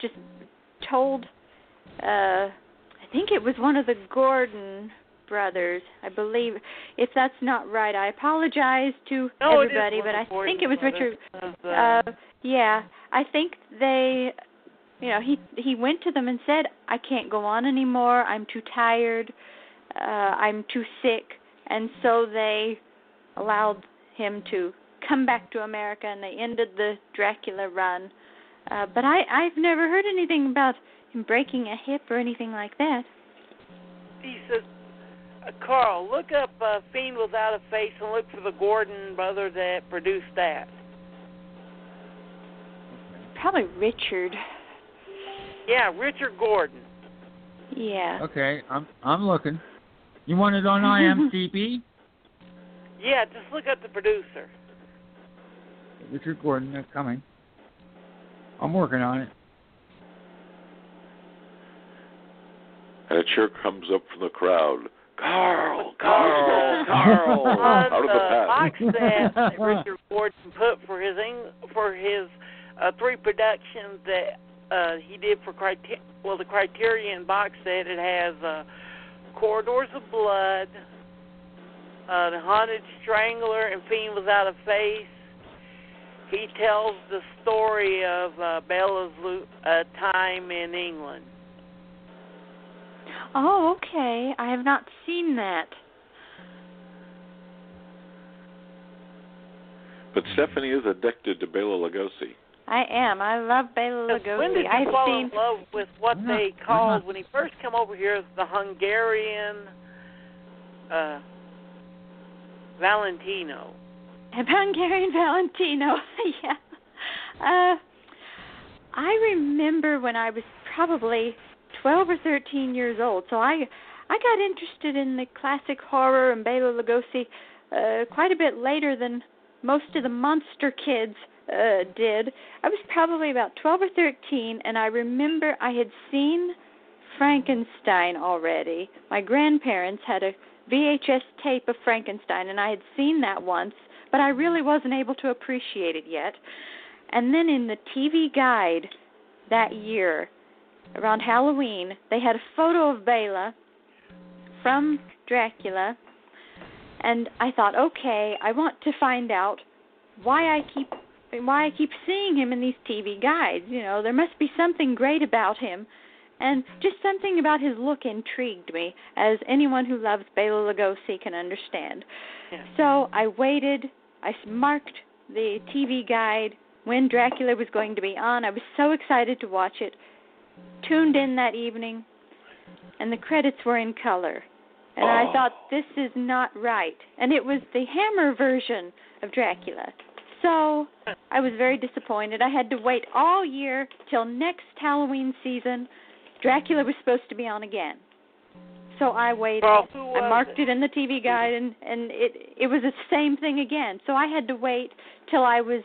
just told uh I think it was one of the Gordon brothers, I believe. If that's not right, I apologize to No, everybody, but I think it was. Richard uh, uh yeah, I think they you know, he he went to them and said, "I can't go on anymore. I'm too tired. Uh I'm too sick." And so they allowed him to come back to America and they ended the Dracula run. Uh but I I've never heard anything about him breaking a hip or anything like that. he says, Carl, look up uh, Fiend Without a Face and look for the Gordon brother that produced that. Probably Richard. Yeah, Richard Gordon. Yeah. okay, I'm I'm looking. You want it on IMDb? Yeah, just look up the producer. Richard Gordon, that's coming. I'm working on it. And a cheer comes up from the crowd. Carl, Carl, Carl, out of the the box set that Richard Gordon put for his for his uh, three productions that uh, he did for Criter- well the Criterion box set. It has uh, Corridors of Blood, uh, The Haunted Strangler, and Fiend Without a Face. He tells the story of uh, Bela's lo- uh, time in England. Oh, okay. I have not seen that. But Stephanie is addicted to Bela Lugosi. I am. I love Bela Because When did you I've fall seen in love with what not- they called not- when he first came over here the Hungarian uh, Valentino? Hungarian Valentino. yeah. Uh, I remember when I was probably 12 or 13 years old. So I I got interested in the classic horror and Bela Lugosi uh, quite a bit later than most of the monster kids uh, did. I was probably about 12 or 13, and I remember I had seen Frankenstein already. My grandparents had a VHS tape of Frankenstein, and I had seen that once, but I really wasn't able to appreciate it yet. And then in the TV guide that year, around Halloween, they had a photo of Bela from Dracula, and I thought, okay, I want to find out why I keep why I keep seeing him in these TV guides. You know, there must be something great about him. And just something about his look intrigued me, as anyone who loves Bela Lugosi can understand. Yeah. So I waited. I marked the TV guide when Dracula was going to be on. I was so excited to watch it. Tuned in that evening, and the credits were in color. And I Oh. thought, this is not right. And it was the Hammer version of Dracula. So I was very disappointed. I had to wait all year till next Halloween season. Dracula was supposed to be on again. So I waited. Well, I marked it? it in the TV guide and and it it was the same thing again. So I had to wait till I was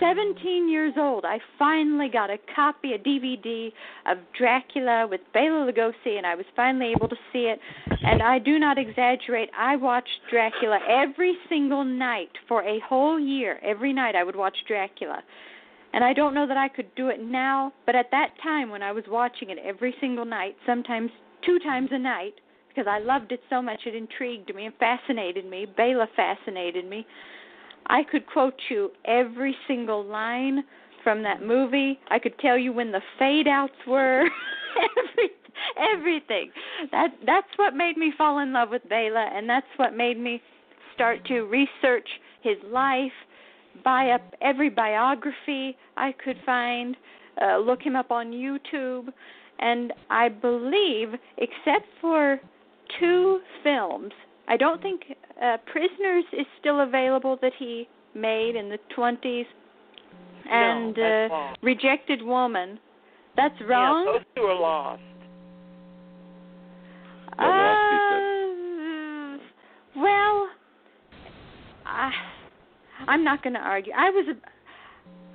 17 years old. I finally got a copy, a DVD of Dracula with Bela Lugosi and I was finally able to see it. And I do not exaggerate. I watched Dracula every single night for a whole year. Every night I would watch Dracula. And I don't know that I could do it now, but at that time when I was watching it every single night, sometimes two times a night, because I loved it so much, it intrigued me and fascinated me. Bela fascinated me. I could quote you every single line from that movie. I could tell you when the fade outs were. Every, everything. That that's what made me fall in love with Bela and that's what made me start to research his life, buy up every biography I could find, uh, look him up on YouTube, and I believe, except for two films, I don't think uh, Prisoners is still available that he made in the 20s, and no, that's uh. Rejected Woman. That's wrong. Yeah, those two are lost. Yeah, lost, Uh, well, I, I'm not going to argue. I was,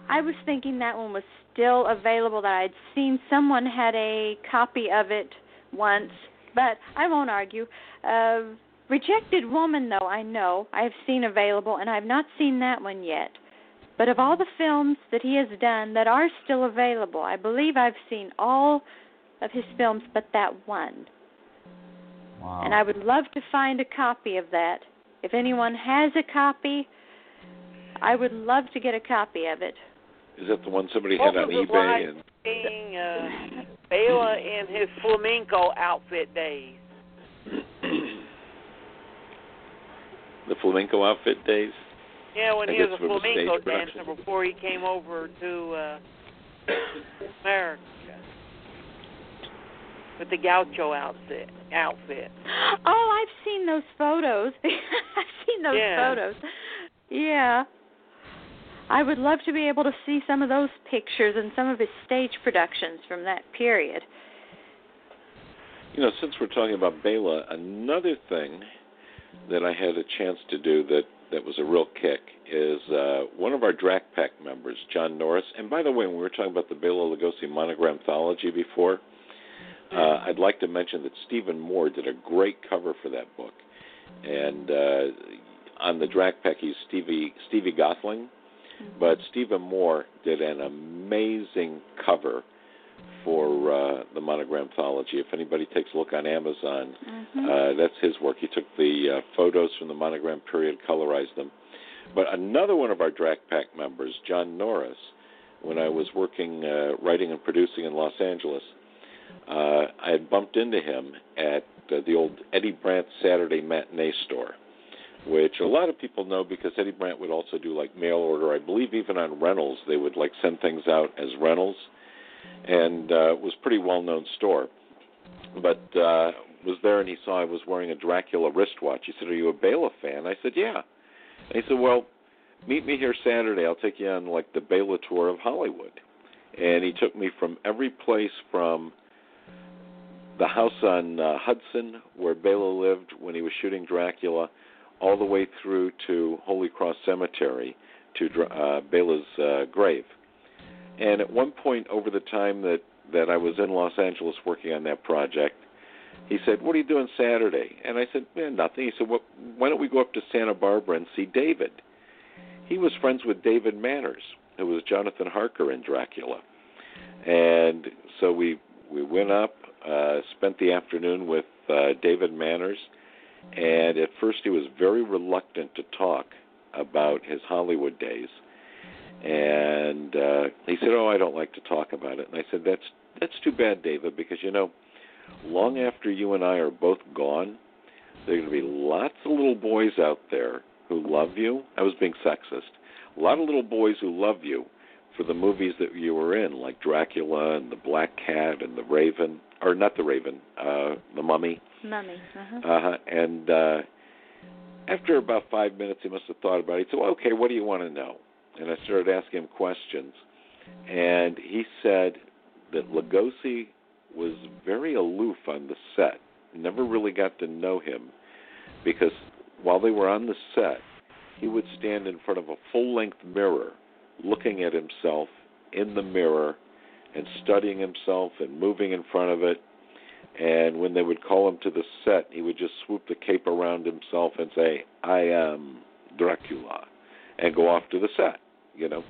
I was thinking that one was still available. That I'd seen someone had a copy of it once, but I won't argue. Uh, Rejected Woman, though, I know I have seen available, and I've not seen that one yet. But of all the films that he has done that are still available, I believe I've seen all of his films but that one. Wow. And I would love to find a copy of that. If anyone has a copy, I would love to get a copy of it. Is that the one somebody What had on was eBay? right And Being uh, Bela in his flamenco outfit days. The flamenco outfit days. Yeah, when I he was a for the flamenco production. dancer before he came over to uh America with the gaucho outfit. Outfit. Oh, I've seen those photos. I've seen those Yeah. photos. Yeah. I would love to be able to see some of those pictures and some of his stage productions from that period. You know, since we're talking about Bela, another thing that I had a chance to do that that was a real kick is uh, one of our Drac Pack members, John Norris. And by the way, when we were talking about the Bela Lugosi monogram anthology before, uh, I'd like to mention that Stephen Moore did a great cover for that book. And uh, on the Drac Pack, he's Stevie Stevie Gothling, but Stephen Moore did an amazing cover for uh, the monogram anthology. If anybody takes a look on Amazon, Mhm. uh, that's his work. He took the uh, photos from the monogram period, colorized them. But another one of our Drac Pack members, John Norris, when I was working, uh, writing and producing in Los Angeles, uh, I had bumped into him at uh, the old Eddie Brandt Saturday matinee store, which a lot of people know because Eddie Brandt would also do like mail order. I believe even on rentals they would like send things out as rentals, and uh, was a pretty well known store. But uh, was there and he saw I was wearing a Dracula wristwatch. He said, "Are you a Bela fan?" I said, "Yeah." And he said, "Well, meet me here Saturday. I'll take you on like the Bela tour of Hollywood." And he took me from every place from the house on uh, Hudson where Bela lived when he was shooting Dracula, all the way through to Holy Cross Cemetery to uh, Bela's uh, grave. And at one point over the time that that I was in Los Angeles working on that project, he said, "What are you doing Saturday?" And I said, "Man, nothing." He said, well, "Why don't we go up to Santa Barbara and see David?" He was friends with David Manners, who was Jonathan Harker in Dracula, and so we we went up, uh, spent the afternoon with uh, David Manners, and at first he was very reluctant to talk about his Hollywood days. And uh, he said, "Oh, I don't like to talk about it." And I said, "That's that's too bad, David, because you know, long after you and I are both gone, there are going to be lots of little boys out there who love you. I was being sexist. A lot of little boys who love you for the movies that you were in, like Dracula and The Black Cat and The Raven, or not The Raven, uh, The Mummy. Mummy. Uh-huh. Uh-huh. And uh, after about five minutes, he must have thought about it. He said, well, "Okay, what do you want to know?" And I started asking him questions, and he said that Lugosi was very aloof on the set. Never really got to know him because while they were on the set, he would stand in front of a full-length mirror, looking at himself in the mirror and studying himself and moving in front of it. And when they would call him to the set, he would just swoop the cape around himself and say, "I am Dracula," and go off to the set. You know.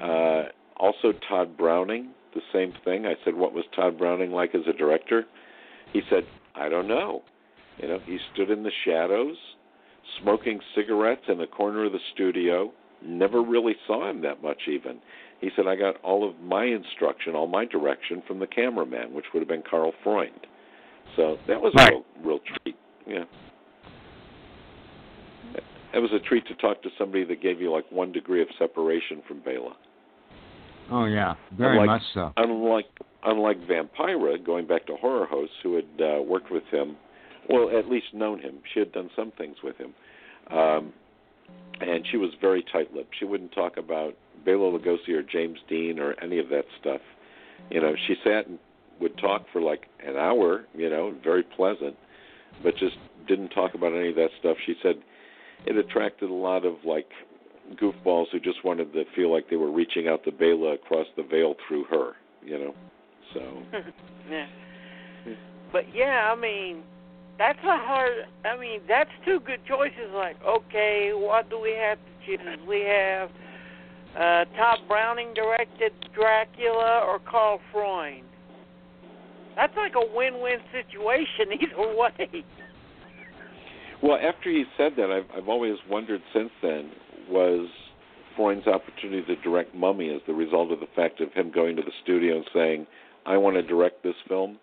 Uh, also, Tod Browning, the same thing. I said, "What was Tod Browning like as a director?" He said, "I don't know." You know, he stood in the shadows, smoking cigarettes in the corner of the studio. Never really saw him that much, even. He said, I got all of my instruction, all my direction from the cameraman, which would have been Karl Freund. So that was Right. a real, real treat. Yeah. It was a treat to talk to somebody that gave you like one degree of separation from Bela. Oh yeah, very Unlike- much so. Unlike unlike Vampira, going back to horror hosts who had uh, worked with him, well, at least known him. She had done some things with him, um, and she was very tight-lipped. She wouldn't talk about Bela Lugosi or James Dean or any of that stuff. You know, she sat and would talk for like an hour. You know, very pleasant, but just didn't talk about any of that stuff. She said it attracted a lot of like goofballs who just wanted to feel like they were reaching out to Bela across the veil through her. You know, so yeah. But yeah, I mean, that's a hard. I mean, that's two good choices. Like, okay, what do we have to choose? We have uh Tod Browning directed Dracula or Karl Freund. That's like a win-win situation either way. Well, after he said that, I've I've always wondered since then was Freund's opportunity to direct Mummy as the result of the fact of him going to the studio and saying, "I want to direct this film,"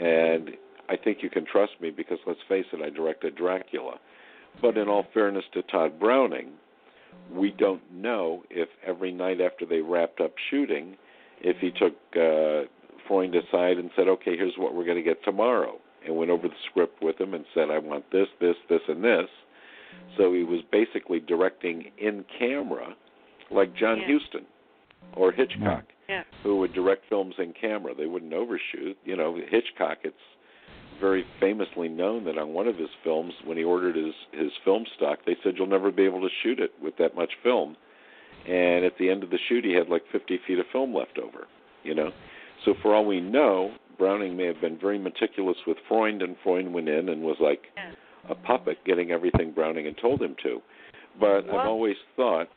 and I think you can trust me because let's face it, I directed Dracula. But in all fairness to Tod Browning, we don't know if every night after they wrapped up shooting, if he took uh, Freund aside and said, "Okay, here's what we're going to get tomorrow." And went over the script with him and said, I want this, this, this, and this. So he was basically directing in camera, like John Yeah. Huston or Hitchcock, Yeah. who would direct films in camera. They wouldn't overshoot. You know, Hitchcock, it's very famously known that on one of his films, when he ordered his, his film stock, they said, You'll never be able to shoot it with that much film. And at the end of the shoot, he had like 50 feet of film left over, you know. So for all we know, Browning may have been very meticulous with Freund, and Freund went in and was like Yeah. a puppet, getting everything Browning had told him to. But Well- I've always thought,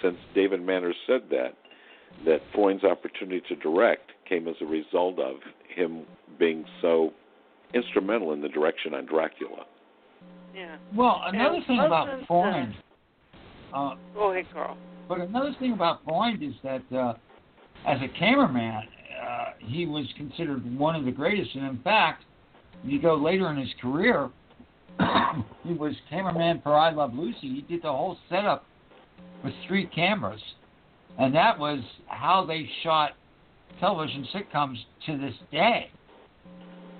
since David Manners said that, that Freund's opportunity to direct came as a result of him being so instrumental in the direction on Dracula. Yeah. Well, another And thing about Freund, uh, Go ahead, Carl. but another thing about Freund is that uh, as a cameraman, uh, he was considered one of the greatest. And in fact, you go later in his career, he was cameraman for I Love Lucy. He did the whole setup with three cameras, and that was how they shot television sitcoms to this day.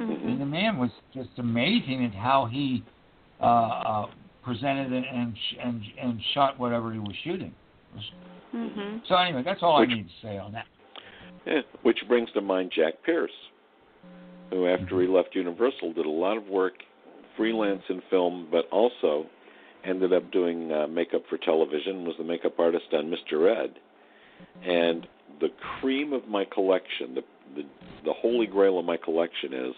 Mm-hmm. And the man was just amazing at how he uh, uh, presented and and, and and shot whatever he was shooting. Mhm. So anyway, that's all Which- I need to say on that. Which brings to mind Jack Pierce, who, after he left Universal, did a lot of work freelance in film, but also ended up doing uh, makeup for television. Was the makeup artist on Mr. Ed, and the cream of my collection, the the, the holy grail of my collection is.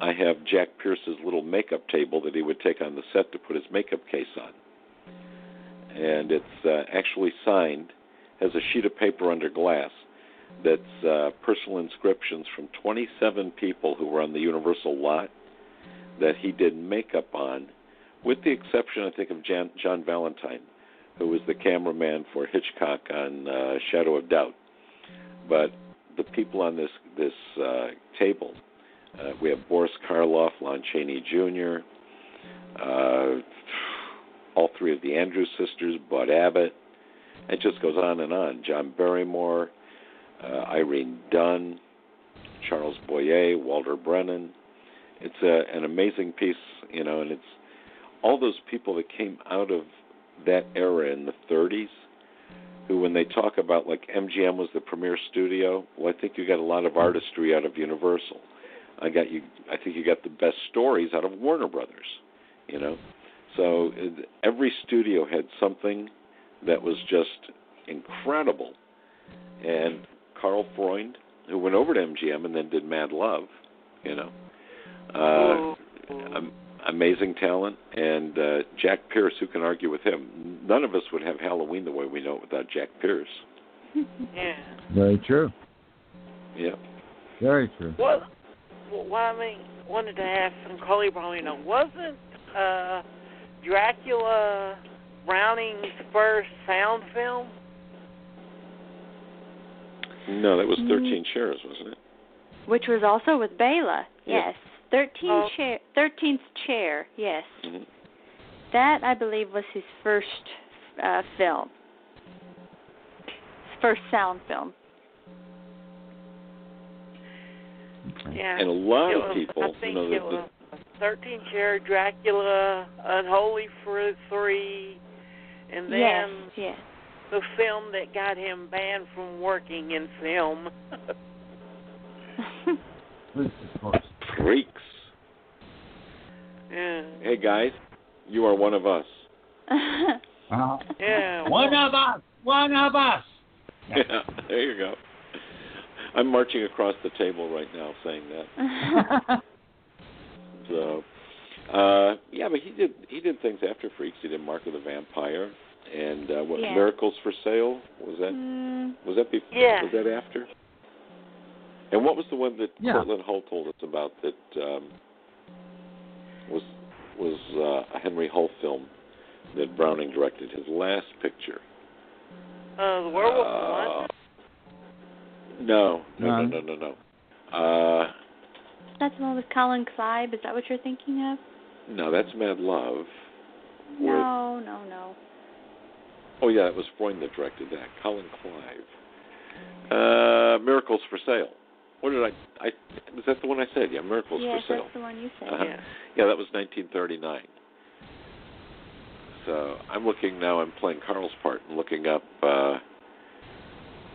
I have Jack Pierce's little makeup table that he would take on the set to put his makeup case on. And it's uh, actually signed, has a sheet of paper under glass that's uh, personal inscriptions from 27 people who were on the Universal lot that he did makeup on, with the exception, I think, of Jan, John Valentine, who was the cameraman for Hitchcock on uh, Shadow of Doubt. But the people on this this uh, table, uh, we have Boris Karloff, Lon Chaney Jr., uh, all three of the Andrews sisters, Bud Abbott. It just goes on and on. John Barrymore, uh, Irene Dunne, Charles Boyer, Walter Brennan. It's a, an amazing piece, you know, and it's all those people that came out of that era in the 30s who when they talk about like MGM was the premier studio, well I think you got a lot of artistry out of Universal. I got you I think you got the best stories out of Warner Brothers, you know. So every studio had something that was just incredible. And Karl Freund, who went over to MGM and then did Mad Love, you know. Uh, um, amazing talent, and uh, Jack Pierce. Who can argue with him? None of us would have Halloween the way we know it without Jack Pierce. Yeah. Very true. Yeah. Very true. Well, What I mean, wanted to ask, and Coley probably know, wasn't uh, Dracula Browning's first sound film? No, that was Mm. 13 shares, wasn't it? Which was also with Bela. Yeah. Yes. Thirteen Oh. chair. Thirteenth chair. Yes. hmm That I believe was his first uh, film. His first sound film. Yeah. And a lot It of was- people, I you know, it the, the, was 13 chair Dracula, Unholy Fruit 3, and then yes. Yes. The film that got him banned from working in film. Please, of course. freaks. yeah. Hey guys, you are one of us. Uh, Yeah. one of us. One of us. Yeah, there you go. I'm marching across the table right now saying that. So, uh, yeah, but he did he did things after Freaks. He did Mark of the Vampire and uh, what Yeah. Miracles for Sale was that Mm, was that before Yeah. was that after? And what was the one that Yeah. Cortlandt Hull told us about that um, was was uh, a Henry Hull film that Browning directed his last picture? uh, the Werewolf of Uh, London. No, no, no, no, no, no. Uh, that's the one with Colin Clive. Is that what you're thinking of? no, that's Mad Love. No, no, no. Oh yeah, it was Freund that directed that. Colin Clive. Uh, Miracles for Sale. What did I? I was that the one I said? Yeah, Miracles yes, for Sale. that's the one you said. Uh-huh. Yeah. Yeah, that was 1939. So I'm looking now. I'm playing Carl's part and looking up uh,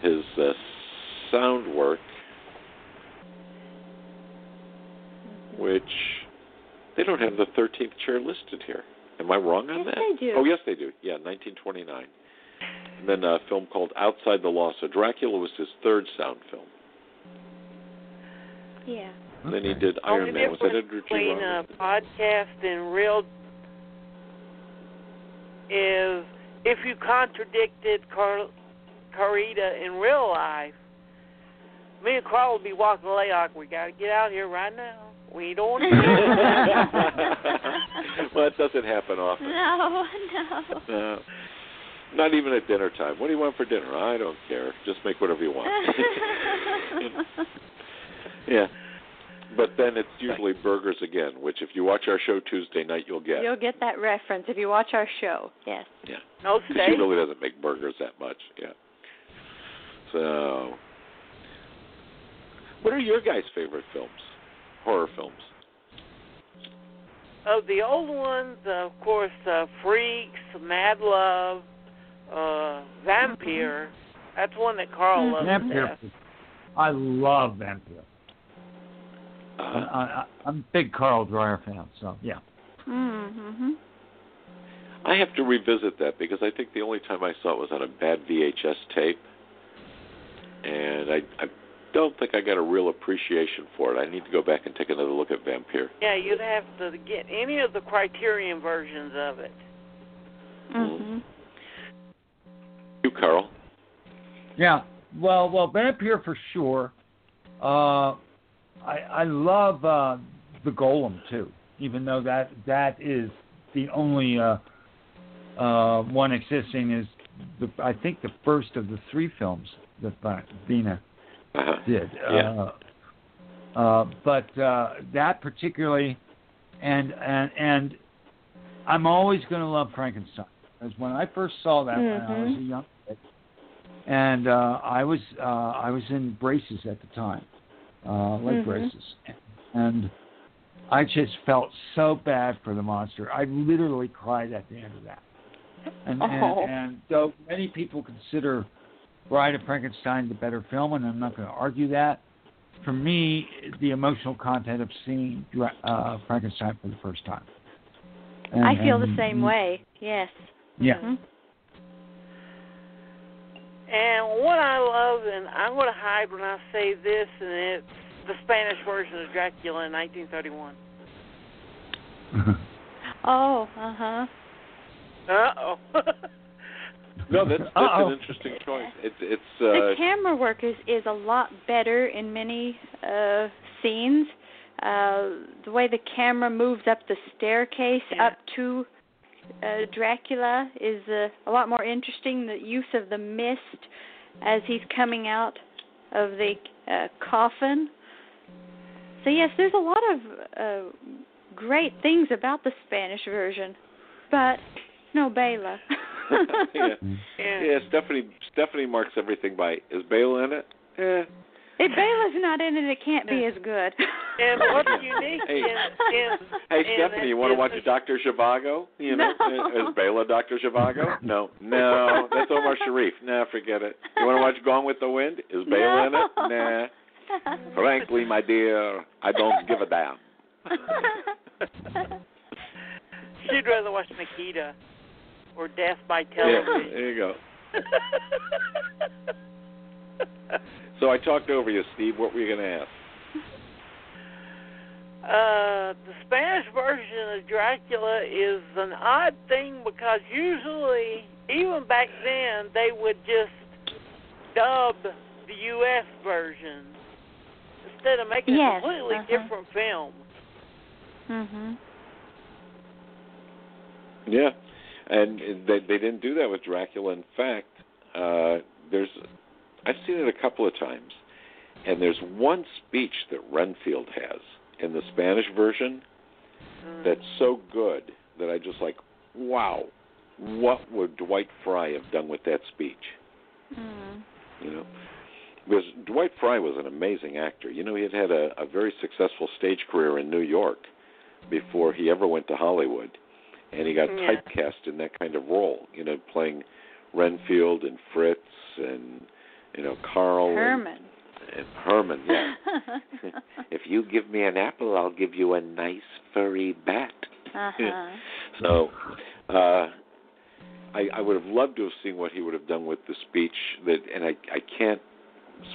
his uh, sound work, which they don't have the 13th chair listed here. Am I wrong on Yes, that? they do. Oh, yes, they do. Yeah, 1929. And then a film called Outside the Law. So Dracula was his third sound film. Yeah. And then he did Only Iron Man. Was that difference Edward G. between a podcast and real is if you contradicted Car- Carnita in real life, me and Carl would be walking away like, we got to get out here right now. We don't want to. well, it doesn't happen often. No, no. No. Not even at dinner time. What do you want for dinner? I don't care. Just make whatever you want. yeah. But then it's usually burgers again, which if you watch our show Tuesday night, you'll get. You'll get that reference if you watch our show. Yes. Yeah. no Because steak. really doesn't make burgers that much. Yeah. So, what are your guys' favorite films? Horror films. Of the old ones, of course, uh, Freaks, Mad Love, uh, Vampyr. That's one that Carl loves. to Vampyr. I love Vampyr. Uh, I, I, I'm a big Carl Dreyer fan, so yeah. Mm-hmm. I have to revisit that because I think the only time I saw it was on a bad VHS tape, and I, I don't think I got a real appreciation for it. I need to go back and take another look at Vampyr. Yeah, you'd have to get any of the Criterion versions of it. Mm-hmm. You, Carl? Yeah. Well, well, Vampyr for sure. Uh, I I love uh, the Golem too, even though that that is the only uh, uh, one existing is the I think the first of the three films that Vi- Vina Uh-huh. did. Yeah. Uh, uh, but uh, that particularly, and and and I'm always going to love Frankenstein because when I first saw that when I was a Mhm. young kid, and uh, I was uh, I was in braces at the time, uh, leg Mhm. braces, and I just felt so bad for the monster. I literally cried at the end of that. And Oh. and, and though many people consider Bride of Frankenstein the better film, and I'm not going to argue that. For me, the emotional content of seeing uh, Frankenstein for the first time. And- I feel the and- same way. Yes. Yeah. Mhm. And what I love, and I'm going to hide when I say this, and it's the Spanish version of Dracula in 1931. Oh, uh huh. Uh oh. No, that's that's Uh-oh. an interesting choice. It's it's the uh, camera work is is a lot better in many uh scenes. Uh the way the camera moves up the staircase Yeah. up to uh Dracula is uh, a lot more interesting. The use of the mist as he's coming out of the uh, coffin. So yes, there's a lot of uh great things about the Spanish version, but no Bela. yeah. yeah. yeah. Stephanie Stephanie marks everything by is Bela in it? Eh. If Bela's not in it, it can't be as good. And what's unique Hey. in, in Hey in Stephanie, you want to watch the- Doctor Zhivago? You know, No. is Bela Doctor Zhivago? No, no, that's Omar Sharif. Nah, forget it. You want to watch Gone with the Wind? Is Bela in it? Nah. Frankly, my dear, I don't give a damn. She'd rather watch Nikita or Death by television. Yeah, there you go. So I talked over you, Steve. What were you going to ask? Uh, the Spanish version of Dracula is an odd thing because usually, even back then, they would just dub the U.S. version instead of making Yes, a completely uh-huh. different film. mhm. Yeah, and they they didn't do that with Dracula. In fact, uh, there's I've seen it a couple of times, and there's one speech that Renfield has in the Spanish version that's so good that I just like, wow, what would Dwight Frye have done with that speech? Mm. You know, because Dwight Frye was an amazing actor. You know, he had had a, a very successful stage career in New York before he ever went to Hollywood, and he got Yeah. typecast in that kind of role. You know, playing Renfield and Fritz and you know Carl and- Herman. and, Herman. Yeah. if you give me an apple, I'll give you a nice furry bat. uh-huh. So, uh, I, I would have loved to have seen what he would have done with the speech. That, and I, I can't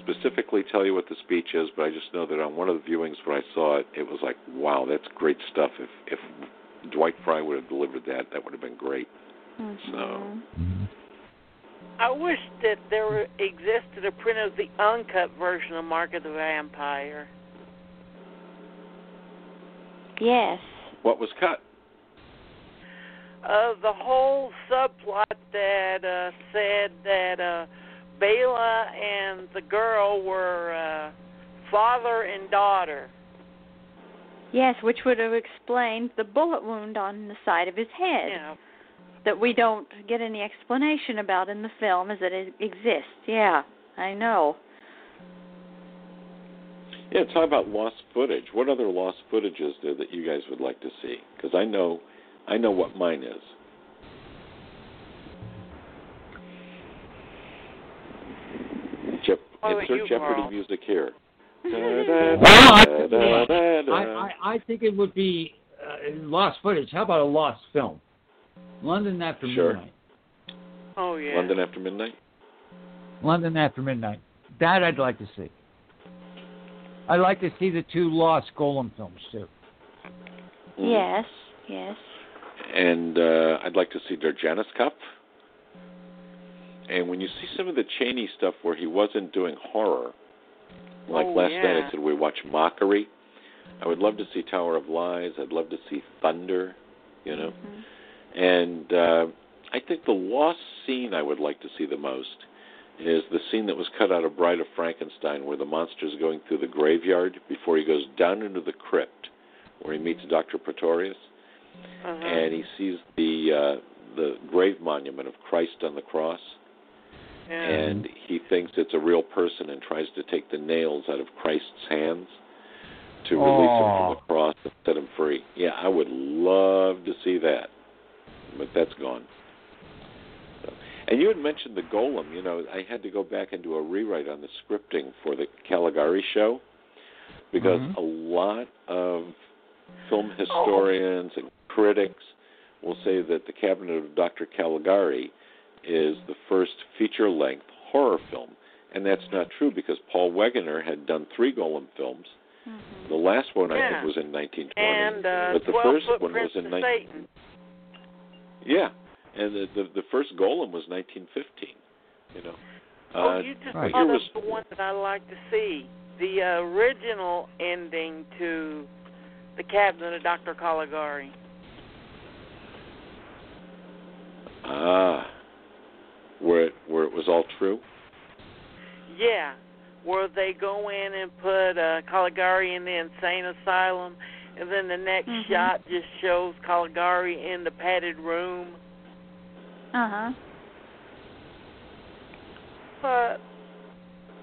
specifically tell you what the speech is, but I just know that on one of the viewings when I saw it, it was like, wow, that's great stuff. If if Dwight Frye would have delivered that, that would have been great. Mhm. I wish that there existed a print of the uncut version of Mark of the Vampire. Yes. What was cut? Uh, the whole subplot that uh, said that uh, Bela and the girl were uh, father and daughter. Yes, which would have explained the bullet wound on the side of his head You know, that we don't get any explanation about in the film as it exists. Yeah, I know. Yeah, talk about lost footage. What other lost footage is there that you guys would like to see? Because I know, I know what mine is. Jep- What about insert Jeopardy Carl? music here. Well, I, I, I, I think it would be uh, lost footage. How about a lost film? London After Sure. Midnight. oh yeah. London After Midnight. London After Midnight. That I'd like to see. I'd like to see the two lost Golem films too. Mm. Yes, yes. And uh, I'd like to see their Janus Cup. And when you see some of the Chaney stuff where he wasn't doing horror, like Oh, last night. I said we watch Mockery. I would love to see Tower of Lies. I'd love to see Thunder, you know. Mhm. And uh, I think the lost scene I would like to see the most is the scene that was cut out of Bride of Frankenstein, where the monster's going through the graveyard before he goes down into the crypt, where he meets Doctor Pretorius, Uh-huh. and he sees the uh, the grave monument of Christ on the cross, yeah. and he thinks it's a real person and tries to take the nails out of Christ's hands to release him from Oh. the cross and set him free. Yeah, I would love to see that, but that's gone. So, and you had mentioned the golem. You know, I had to go back and do a rewrite on the scripting for the Caligari show because Mhm. a lot of film historians and critics will say that the Cabinet of Dr. Caligari is the first feature-length horror film, and that's not true because Paul Wegener had done three Golem films. Mhm. The last one I think was in 1920, and uh, but the first one was in Prince of 19 yeah, and the, the the first Golem was 1915. You know, oh, uh, you just right. brought up was- the one that I like to see. The uh, original ending to the Cabinet of Dr. Caligari. ah, where it where it was all true. Yeah, where they go in and put uh, Caligari in the insane asylum, and then the next Mhm. shot just shows Caligari in the padded room. Uh-huh. But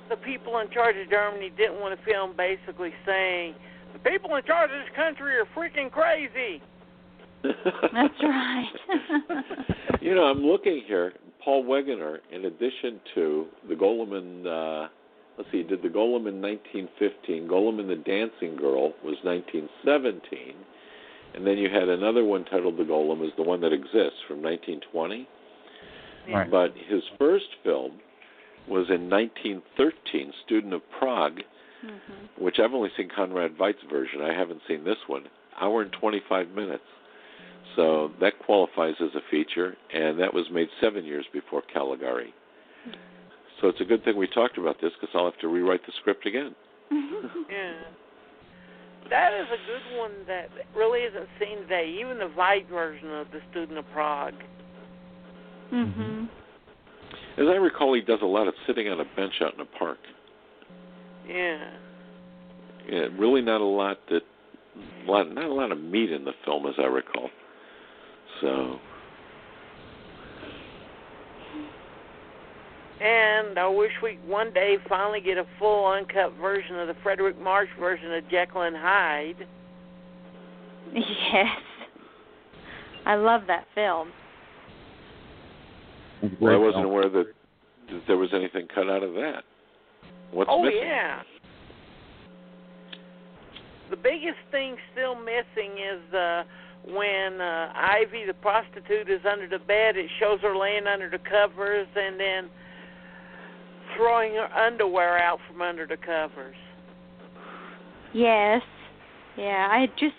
the people in charge of Germany didn't want to film basically saying, the people in charge of this country are freaking crazy. That's right. you know, I'm looking here. Paul Wegener, in addition to the Golem in, uh, let's see, he did the Golem in 1915. Golem and the Dancing Girl was 1917, and then you had another one titled The Golem, is the one that exists from 1920. Right. But his first film was in 1913, Student of Prague, Mhm. which I've only seen Conrad Veidt's version. I haven't seen this one. Hour and 25 minutes. So that qualifies as a feature, and that was made seven years before Caligari. So it's a good thing we talked about this because I'll have to rewrite the script again. Yeah. That is a good one that really isn't seen today. Even the Veidt version of The Student of Prague. Mhm. As I recall, he does a lot of sitting on a bench out in a park. Yeah. Yeah, really not a lot that, lot, not a lot of meat in the film, as I recall. So And I wish we one day finally get a full uncut version of the Fredric March version of Jekyll and Hyde. Yes. I love that film. well, I wasn't aware that, that there was anything cut out of that. What's oh missing? yeah. The biggest thing still missing is uh when uh Ivy the prostitute is under the bed, it shows her laying under the covers and then throwing her underwear out from under the covers. Yes. Yeah, I just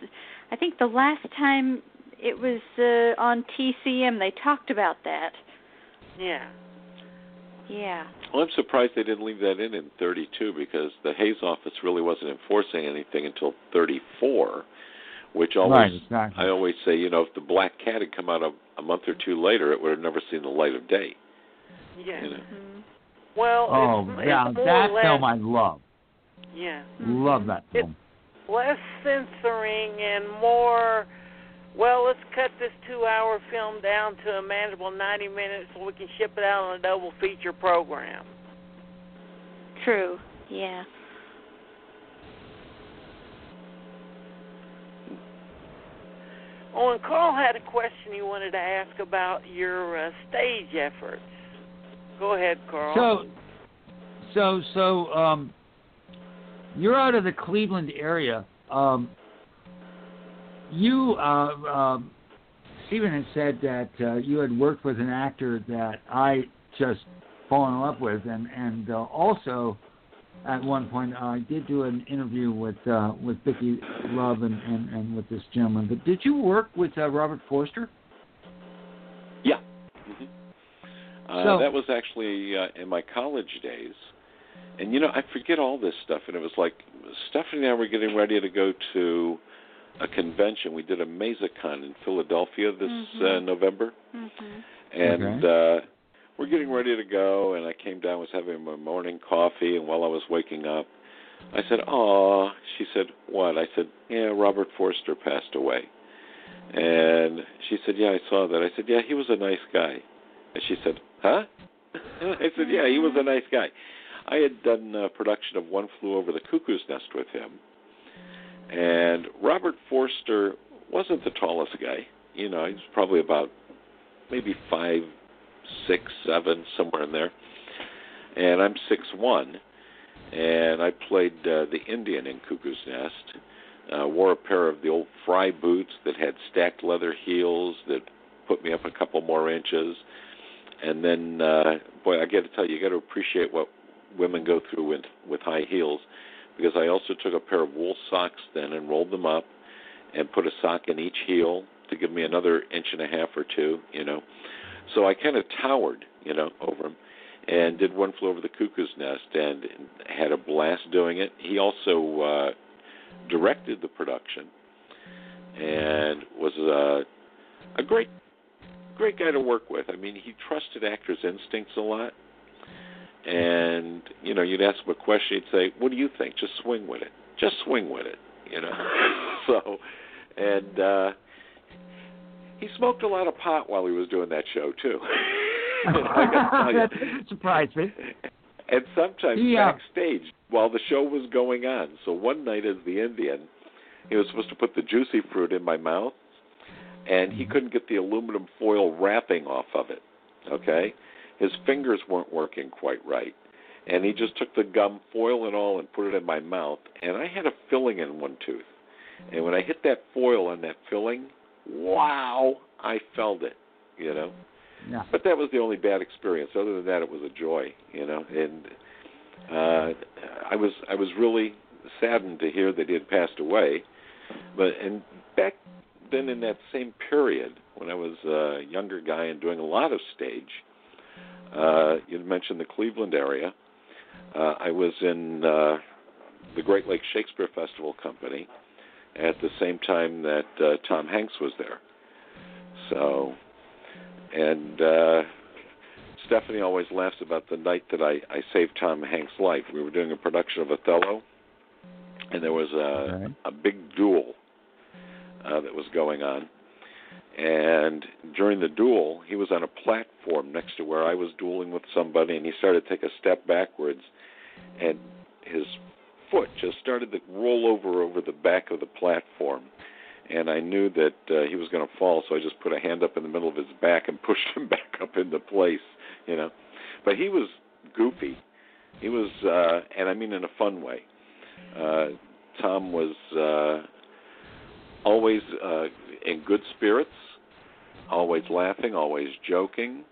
I think the last time it was uh, on TCM they talked about that. Yeah. Yeah. Well, I'm surprised they didn't leave that in in 32 because the Hays office really wasn't enforcing anything until 34, which always right, exactly. I always say, you know, if the Black Cat had come out a, a month or two later, it would have never seen the light of day. Yeah. You know. Mhm. Well, oh, it's, yeah, it's that less, film I love. Yeah. Love that It- film. less censoring and more well let's cut this two hour film down to a manageable 90 minutes so we can ship it out on a double feature program True. Yeah. Oh and carl had a question he wanted to ask about your uh, stage efforts go ahead carl So, so, so, um, you're out of the Cleveland area. Um, you, uh, um, Stephen had said that uh, you had worked with an actor that I just fallen in love with, and and uh, also at one point I did do an interview with uh, with Vicki Love and, and and with this gentleman. But did you work with uh, Robert Forster? Yeah. hmm Uh, So- that was actually uh, in my college days. And you know, I forget all this stuff. And it was like Stephanie and I were getting ready to go to a convention. We did a MesaCon in Philadelphia this uh, Mhm. November, Mhm. and uh, we're getting ready to go. And I came down, was having my morning coffee, and while I was waking up, I said, "Oh," she said, "What?" I said, "Yeah, Robert Forster passed away." And she said, "Yeah, I saw that." I said, "Yeah, he was a nice guy." And she said, "Huh?" I said, "Yeah, he was a nice guy." I had done a production of One Flew Over the Cuckoo's Nest with him, and Robert Forster wasn't the tallest guy. You know, he was probably about maybe five, six, seven, somewhere in there. And I'm six one, and I played uh, the Indian in Cuckoo's Nest. Uh, wore a pair of the old Frye boots that had stacked leather heels that put me up a couple more inches. And then, uh, boy, I got to tell you, you got to appreciate what women go through with with high heels, because I also took a pair of wool socks then and rolled them up, and put a sock in each heel to give me another inch and a half or two, you know. So I kind of towered, you know, over him, and did one flew over the cuckoo's nest and had a blast doing it. He also uh, directed the production and was uh, a great great guy to work with. I mean, he trusted actors' instincts a lot. And you know, you'd ask him a question, he'd say, "What do you think? Just swing with it. Just swing with it." You know. so, and uh he smoked a lot of pot while he was doing that show too. And I gotta tell you, that doesn't surprise me. and sometimes Yeah. backstage while the show was going on. So one night as the Indian, he was supposed to put the juicy fruit in my mouth, and he couldn't get the aluminum foil wrapping off of it. Okay, his fingers weren't working quite right, and he just took the gum foil and all and put it in my mouth, and I had a filling in one tooth, and when I hit that foil on that filling, wow, I felt it. You know. Yeah. But that was the only bad experience. Other than that, it was a joy, you know. And uh, I was I was really saddened to hear that he had passed away. But and back then in that same period, when I was a younger guy and doing a lot of stage, uh, you mentioned the Cleveland area. Uh, I was in uh, the Great Lakes Shakespeare Festival Company at the same time that uh, Tom Hanks was there. So and uh Stephanie always laughs about the night that I, I saved Tom Hanks' life. We were doing a production of Othello, and there was a Right. a big duel uh, that was going on. And during the duel, he was on a platform next to where I was dueling with somebody, and he started to take a step backwards, and his foot just started to roll over over the back of the platform and I knew that uh, he was going to fall, so I just put a hand up in the middle of his back and pushed him back up into place, you know. But he was goofy. He was, uh, and I mean in a fun way. Uh, Tom was uh, always uh, in good spirits, always laughing, always joking.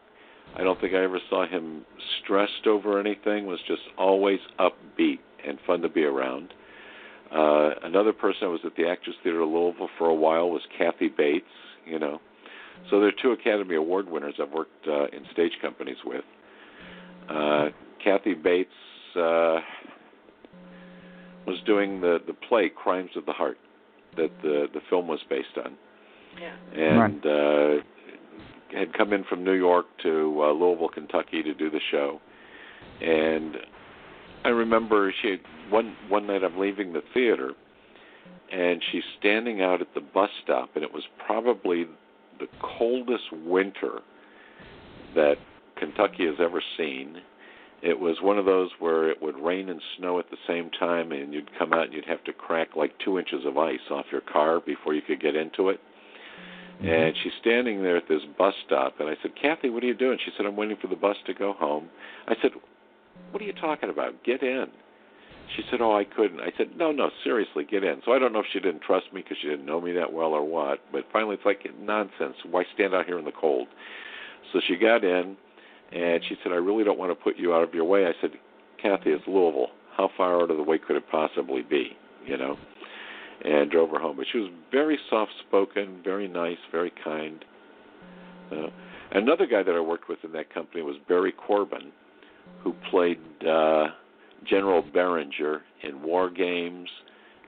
I don't think I ever saw him stressed over anything. Was just always upbeat and fun to be around. Uh, another person that was at the Actors Theater of Louisville for a while was Kathy Bates. You know, so there are two Academy Award winners I've worked uh, in stage companies with. Uh, Kathy Bates uh, was doing the the play Crimes of the Heart that the the film was based on, Yeah. and uh, had come in from New York to uh, Louisville, Kentucky to do the show, and I remember she one one night I'm leaving the theater, and she's standing out at the bus stop, and it was probably the coldest winter that Kentucky has ever seen. It was one of those where it would rain and snow at the same time, and you'd come out and you'd have to crack like two inches of ice off your car before you could get into it. Mm-hmm. And she's standing there at this bus stop, and I said, Kathy, what are you doing? She said, I'm waiting for the bus to go home. I said, What are you talking about? Get in. She said, Oh, I couldn't. I said, No, no, seriously, get in. So I don't know if she didn't trust me because she didn't know me that well or what, but finally it's like nonsense. Why stand out here in the cold? So she got in, and she said, I really don't want to put you out of your way. I said, Kathy, it's Louisville. How far out of the way could it possibly be? You know? And drove her home. But she was very soft spoken, very nice, very kind. Uh, another guy that I worked with in that company was Barry Corbin, who played uh, General Beringer in War Games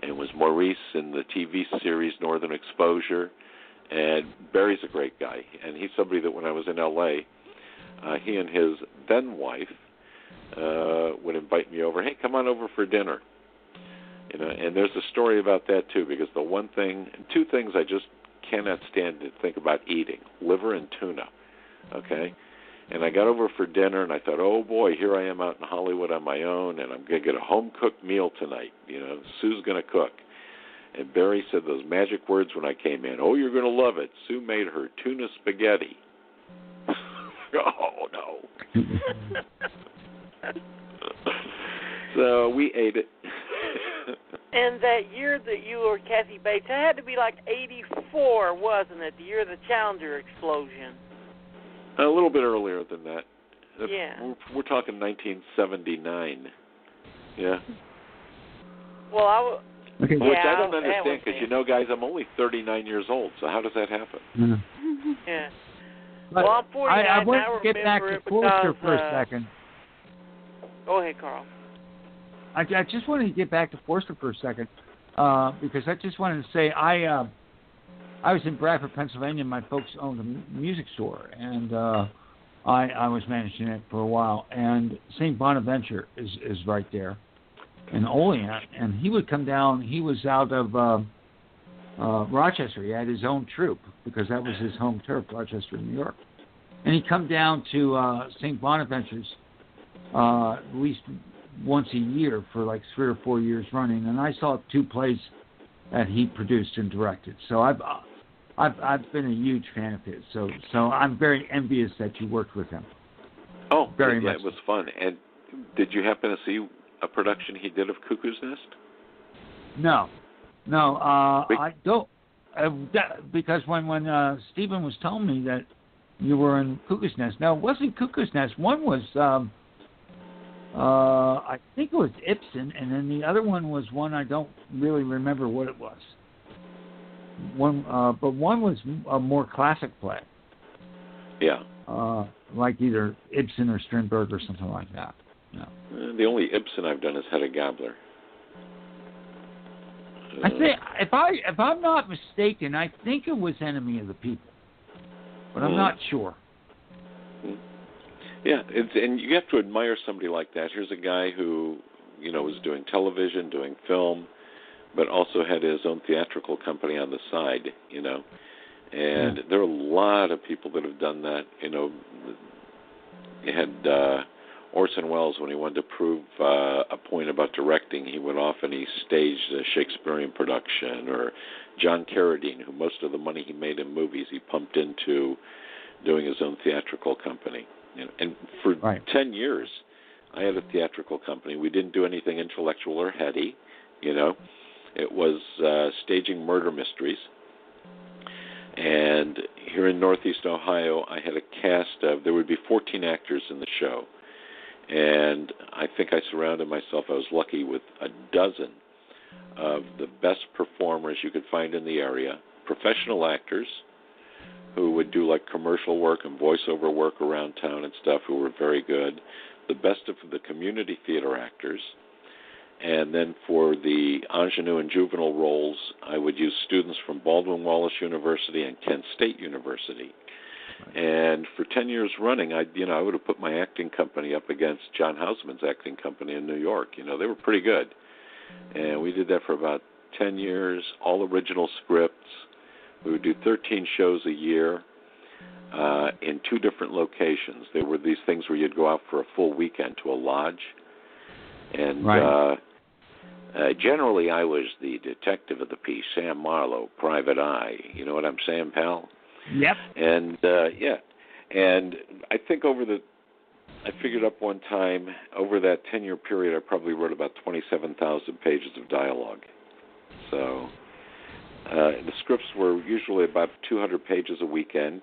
and was Maurice in the TV series Northern Exposure. And Barry's a great guy, and he's somebody that when I was in LA, uh, he and his then wife uh, would invite me over. Hey, come on over for dinner. You know, and there's a story about that too, because the one thing, two things I just cannot stand to think about eating: liver and tuna. Okay, and I got over for dinner, and I thought, oh boy, here I am out in Hollywood on my own, and I'm gonna get a home cooked meal tonight. You know, Sue's gonna cook. And Barry said those magic words when I came in. Oh, you're gonna love it. Sue made her tuna spaghetti. oh no. so we ate it. And that year that you were Kathy Bates, it had to be like '84, wasn't it? The year of the Challenger explosion. A little bit earlier than that. Yeah. We're, we're talking 1979. Yeah. Well, I w- Okay. Yeah, Which I don't understand because you know, guys, I'm only 39 years old. So how does that happen? Yeah. yeah. But Well, I'm 49 I, I want now, to get back remember to it Forster because, for a uh, second. Go ahead, Carl. I, I just wanted to get back to Forster for a second uh, because I just wanted to say I uh, I was in Bradford, Pennsylvania. My folks owned a music store, and uh, I I was managing it for a while. And St. Bonaventure is is right there in Olean, and he would come down. He was out of uh, uh, Rochester. He had his own troupe because that was his home turf, Rochester, New York. And he'd come down to uh, St. Bonaventure's uh, at least once a year for like three or four years running, and I saw two plays that he produced and directed. So I've I've I've been a huge fan of his. So so I'm very envious that you worked with him. Oh, Very yeah, much it was fun. And did you happen to see a production he did of Cuckoo's Nest? No, no, uh, I don't. Uh, that, because when when uh, Stephen was telling me that you were in Cuckoo's Nest, now it wasn't Cuckoo's Nest. One was um, uh, I think it was Ibsen, and then the other one was one I don't really remember what it was. One, uh, but one was a more classic play, Yeah. uh, like either Ibsen or Strindberg or something like that. Uh, the only Ibsen I've done is Hedda Gabler. I Uh, think if I if I'm not mistaken, I think it was Enemy of the People, but I'm Hmm. not sure. Yeah, it's, and you have to admire somebody like that. Here's a guy who, you know, was doing television, doing film, but also had his own theatrical company on the side. You know, and there are a lot of people that have done that. You know, you had uh, Orson Welles when he wanted to prove uh, a point about directing, he went off and he staged a Shakespearean production, or John Carradine, who most of the money he made in movies he pumped into doing his own theatrical company. Know, and for Right. ten years, I had a theatrical company. We didn't do anything intellectual or heady. You know, it was uh, staging murder mysteries. And here in Northeast Ohio, I had a cast of there would be 14 actors in the show, and I think I surrounded myself. I was lucky with a dozen of the best performers you could find in the area, professional actors who would do like commercial work and voiceover work around town and stuff who were very good, the best of the community theater actors. And then for the ingenue and juvenile roles, I would use students from Baldwin Wallace University and Kent State University. And for 10 years running, I you know, I would have put my acting company up against John Houseman's acting company in New York. You know, they were pretty good. And we did that for about 10 years, all original scripts. We would do 13 shows a year uh, in two different locations. There were these things where you'd go out for a full weekend to a lodge. And Right. uh, uh, generally, I was the detective of the piece, Sam Marlowe, private eye. You know what I'm saying, pal? Yep. And uh, yeah, and I think over the, I figured up one time over that ten year period, I probably wrote about twenty seven thousand pages of dialogue. So uh, the scripts were usually about two hundred pages a weekend,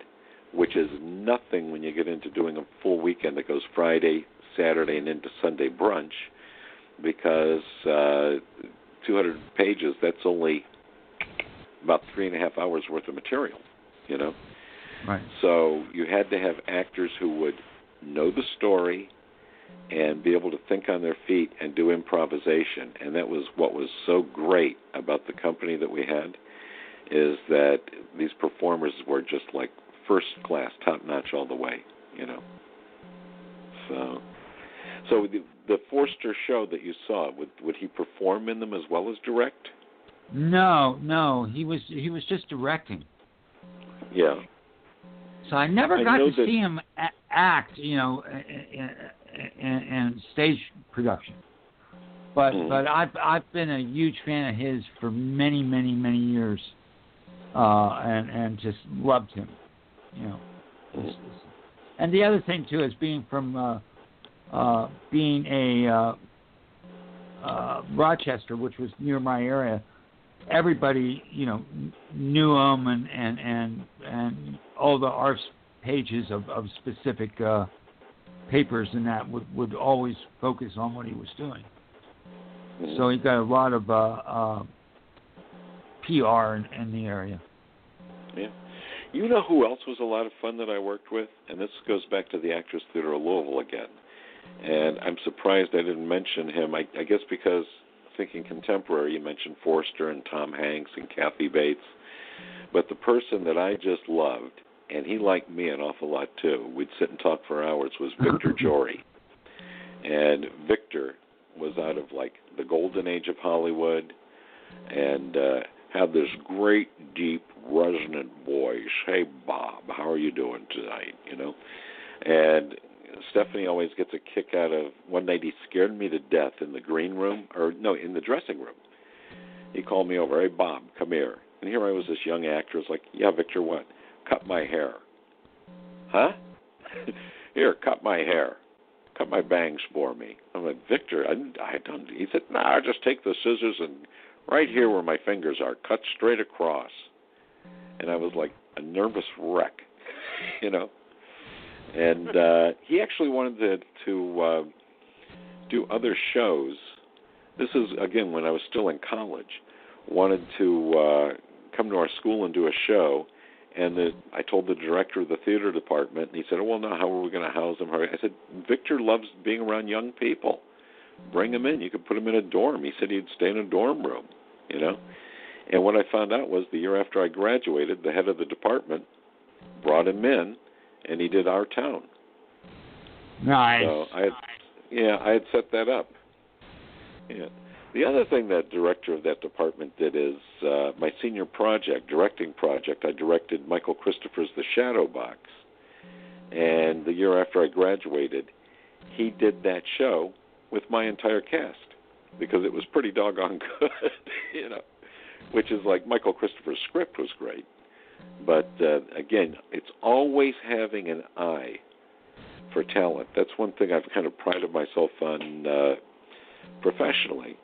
which is nothing when you get into doing a full weekend that goes Friday, Saturday, and into Sunday brunch, because uh, two hundred pages that's only about three and a half hours worth of material you know. Right. So you had to have actors who would know the story and be able to think on their feet and do improvisation. And that was what was so great about the company that we had is that these performers were just like first class, top notch all the way, you know. So, so the, the Forster show that you saw, would would he perform in them as well as direct? No, no, he was he was just directing. Yeah. So I never got know to that- see him act, you know, in, in, in stage production. But Mhm. but I've I've been a huge fan of his for many many many years, uh, and and just loved him, you know. And the other thing too is being from uh, uh, being a uh, uh, Rochester, which was near my area. Everybody, you know, knew him, and and and and all the arts pages of of specific uh, papers and that would would always focus on what he was doing. So he got a lot of uh, uh, PR in, in the area. Yeah. You know who else was a lot of fun that I worked with? And this goes back to the Actors Theater of Louisville again. And I'm surprised I didn't mention him. I, I guess because thinking contemporary, you mentioned Forster and Tom Hanks and Kathy Bates. But the person that I just loved, and he liked me an awful lot too, we'd sit and talk for hours, was Victor Jory. And Victor was out of like the golden age of Hollywood and uh had this great deep resonant voice. Hey bob how are you doing tonight? You know? And stephanie always gets a kick out of one night he scared me to death in the green room or no in the dressing room. He called me over hey bob come here. And here i was this young actor like yeah victor what? Cut my hair. Huh? Here cut my hair. Cut my bangs for me. I'm like victor i i don't he said no nah, just take the scissors and right here where my fingers are, cut straight across. And I was like a nervous wreck, you know. And uh he actually wanted to to uh do other shows. This is again when I was still in college. Wanted to uh come to our school and do a show and the, I told the director of the theater department, and he said, "Oh well, now how are we going to house him?" I said, "Victor loves being around young people bring him in. You could put him in a dorm. He said he'd stay in a dorm room, you know. And what I found out was the year after I graduated, the head of the department brought him in, and he did our town. Nice. So I had, yeah, I had set that up. Yeah. The other thing that director of that department did is uh, my senior project, directing project. I directed Michael Christopher's The Shadow Box, and the year after I graduated, he did that show with my entire cast because it was pretty doggone good, you know. Which is like Michael Christopher's script was great, but uh, again, it's always having an eye for talent. That's one thing I've kind of prided myself on uh, professionally.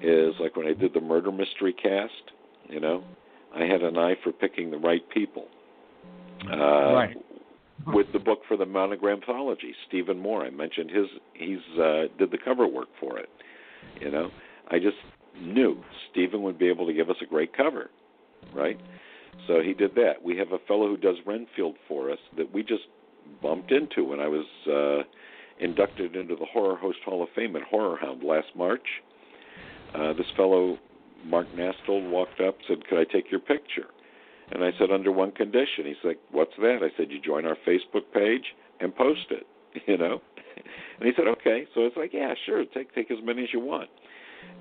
Is like when I did the murder mystery cast, you know, I had an eye for picking the right people. Uh, Right. With the book for the monogram anthology, Stephen Moore, I mentioned his. He's uh, did the cover work for it. You know, I just knew Stephen would be able to give us a great cover, right? So he did that. We have a fellow who does Renfield for us that we just bumped into when I was uh, inducted into the Horror Host Hall of Fame at Horror Hound last March. Uh, this fellow, Mark Nastold, walked up said, "Could I take your picture?" And I said, "Under one condition." He's like, "What's that?" I said, "You join our Facebook page and post it." You know, and he said, "Okay." So it's like, "Yeah, sure. Take take as many as you want."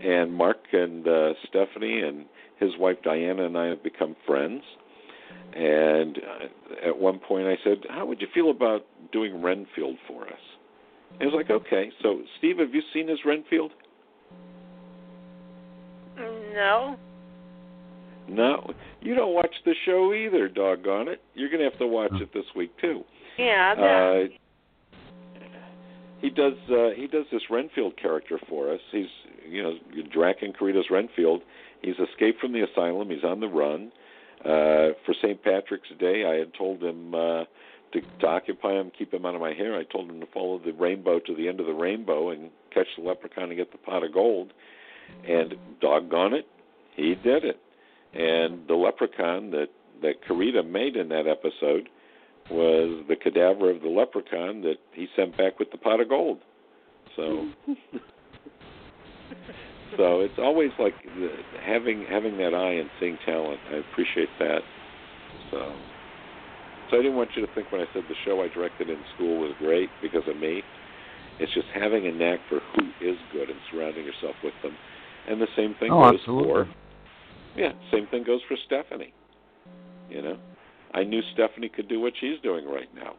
And Mark and uh, Stephanie and his wife Diana and I have become friends. And uh, at one point, I said, "How would you feel about doing Renfield for us?" And he was like, "Okay." So, Steve, have you seen his Renfield? No. No, you don't watch the show either. Doggone it! You're gonna have to watch it this week too. Yeah, I. Uh, he does uh, he does this Renfield character for us. He's you know Draken Carnita's Renfield. He's escaped from the asylum. He's on the run. Uh, for St. Patrick's Day, I had told him uh, to, to occupy him, keep him out of my hair. I told him to follow the rainbow to the end of the rainbow and catch the leprechaun and get the pot of gold. And doggone it, he did it. And the leprechaun that that Carnita made in that episode was the cadaver of the leprechaun that he sent back with the pot of gold. So, so it's always like the, having having that eye and seeing talent. I appreciate that. So, so I didn't want you to think when I said the show I directed in school was great because of me. It's just having a knack for who is good and surrounding yourself with them. And the same thing Oh, goes absolutely. for yeah, same thing goes for Stephanie. You know, I knew Stephanie could do what she's doing right now.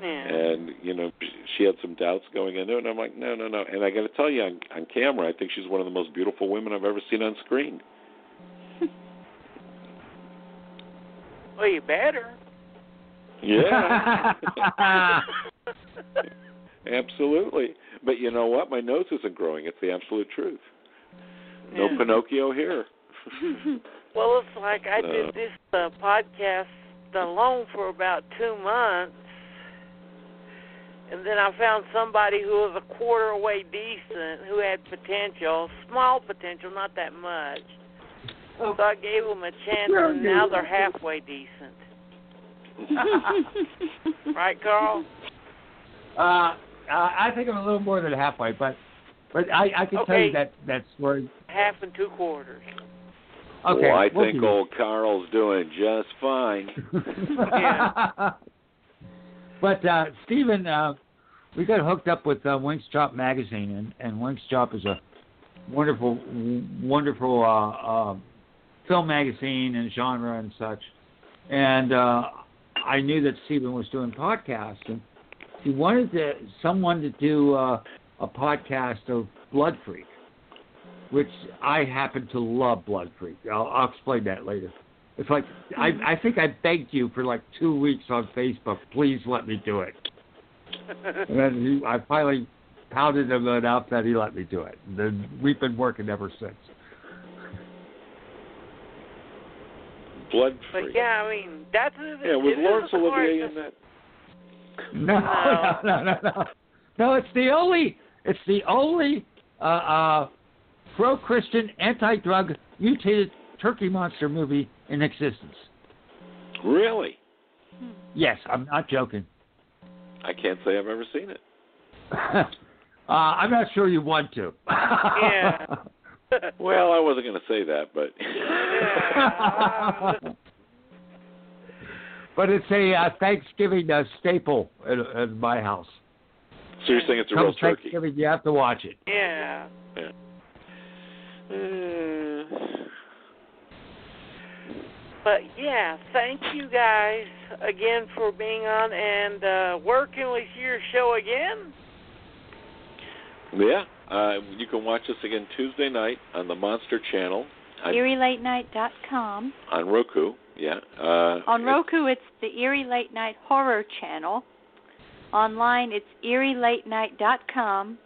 Yeah. And you know, she had some doubts going into it, and I'm like, no, no, no. And I got to tell you, on, on camera, I think she's one of the most beautiful women I've ever seen on screen. Well, you better. Yeah, absolutely. But you know what? My nose isn't growing. It's the absolute truth. No Yeah. Pinocchio here. Well, it's like I No. did this uh, podcast alone for about two months, and then I found somebody who was a quarter away decent, who had potential, small potential, not that much. So I gave them a chance, and now they're halfway decent. Right, Carl? Uh, uh, I think I'm a little more than halfway, but but I, I can tell you that that story. Half and two quarters. Okay, well, I we'll think do old Carl's doing just fine. Yeah. but uh, Stephen, uh, we got hooked up with uh, Weng's Chop magazine, and, and Weng's Chop is a wonderful, wonderful uh, uh, film magazine and genre and such. And uh, I knew that Stephen was doing podcasts, and he wanted to, someone to do uh, a podcast of Blood Freak, which I happen to love Blood Freak. I'll, I'll explain that later. It's like I, I think I begged you for like two weeks on Facebook, please let me do it. And then he, I finally pounded him enough that he let me do it. And then we've been working ever since. Blood But yeah, I mean that's Yeah, was it is Laurence Olivier hard- in that? No, no, no, no, no. No, it's the only, it's the only uh, uh, pro-Christian, anti-drug, mutated turkey monster movie in existence. Really? Yes, I'm not joking. I can't say I've ever seen it. uh, I'm not sure you want to. Yeah. Well, I wasn't going to say that, but Yeah. but it's a uh, Thanksgiving uh, staple at, at my house. so you're saying it's a Come real turkey? Thanksgiving, you have to watch it. Yeah. yeah. Uh, But yeah, thank you guys again for being on. And uh where can we see your show again? yeah, uh, you can watch us again Tuesday night on the Monster Channel on, EerieLateNight.com. on Roku. Yeah. Uh, On Roku, it's the Eerie Late Night Horror Channel. Online, it's EerieLateNight.com.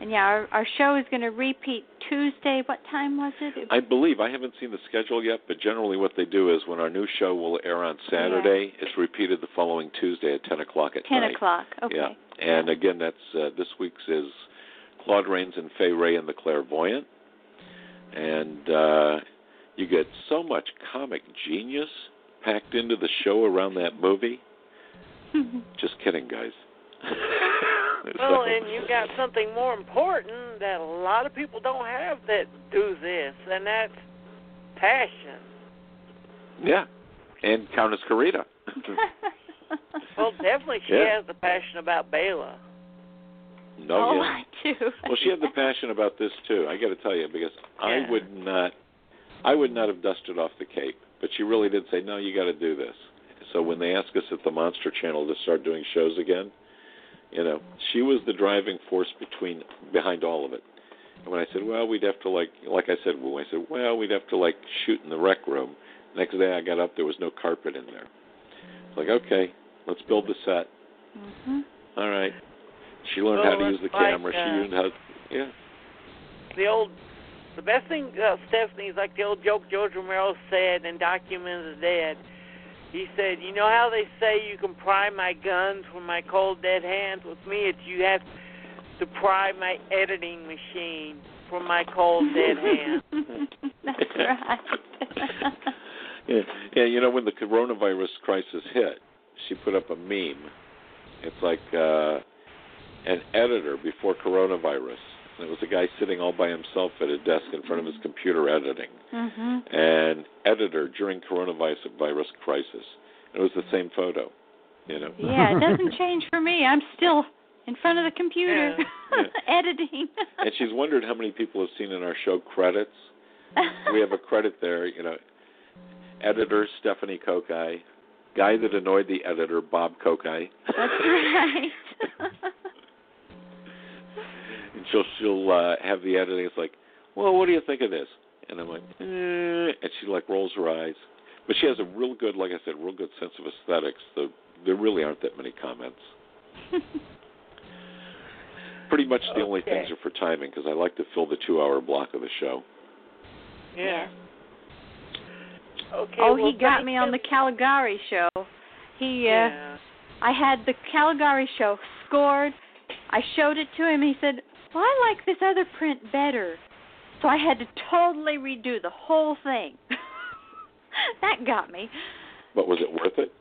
And yeah, our, our show is going to repeat Tuesday. What time was it? I believe I haven't seen the schedule yet, but generally what they do is when our new show will air on Saturday, it's repeated the following Tuesday at ten o'clock at 10 night. o'clock. Okay. Yeah, and again, that's uh, this week's is Claude Rains and Fay Wray and the Clairvoyant, and uh, you get so much comic genius packed into the show around that movie. Just kidding, guys. Well, So- and you got something more important that a lot of people don't have that do this, and that's passion. yeah, and Countess Carnita. Well, definitely she Yeah. has the passion about Bela. no, oh, yeah. I do. Well, she had the passion about this too. I got to tell you because Yeah. I would not, I would not have dusted off the cape. But she really did say, "No, you got to do this." So when they asked us at the Monster Channel to start doing shows again, you know, she was the driving force between behind all of it. And when I said, "Well, we'd have to like," like I said, when I said, "Well, we'd have to like shoot in the rec room," next day I got up, there was no carpet in there. It's like, okay, let's build the set. hmm All right. She learned Well, how to use the it's like, camera. she uh, learned how. Yeah. The old, the best thing, uh, Stephanie, is like the old joke George Romero said in Document is Dead. He said, "You know how they say you can pry my guns from my cold dead hands? With me, it's you have to pry my editing machine from my cold dead hands." That's right. Yeah, yeah. You know, when the coronavirus crisis hit, she put up a meme. It's like uh, an editor before coronavirus. And it was a guy sitting all by himself at a desk in front of his computer editing. Mhm. And editor during coronavirus virus crisis. It was the same photo, you know. Yeah, it doesn't change for me. I'm still in front of the computer Yeah. editing. And she's wondered how many people have seen in our show credits. We have a credit there, you know. Editor Stephanie Kokai, guy that annoyed the editor Bob Kokai. That's right. and she'll she'll uh, have the editing. It's like, well, what do you think of this? And I'm like, eh, and she like rolls her eyes. But she has a real good, like I said, real good sense of aesthetics. So there really aren't that many comments. Pretty much the only things are for timing because I like to fill the two-hour block of the show. Yeah. Okay. oh, well, he got thank me on the Caligari show. He uh Yeah. I had the Caligari show scored. I showed it to him. He said, "Well, I like this other print better." So I had to totally redo the whole thing. that got me. But was it worth it?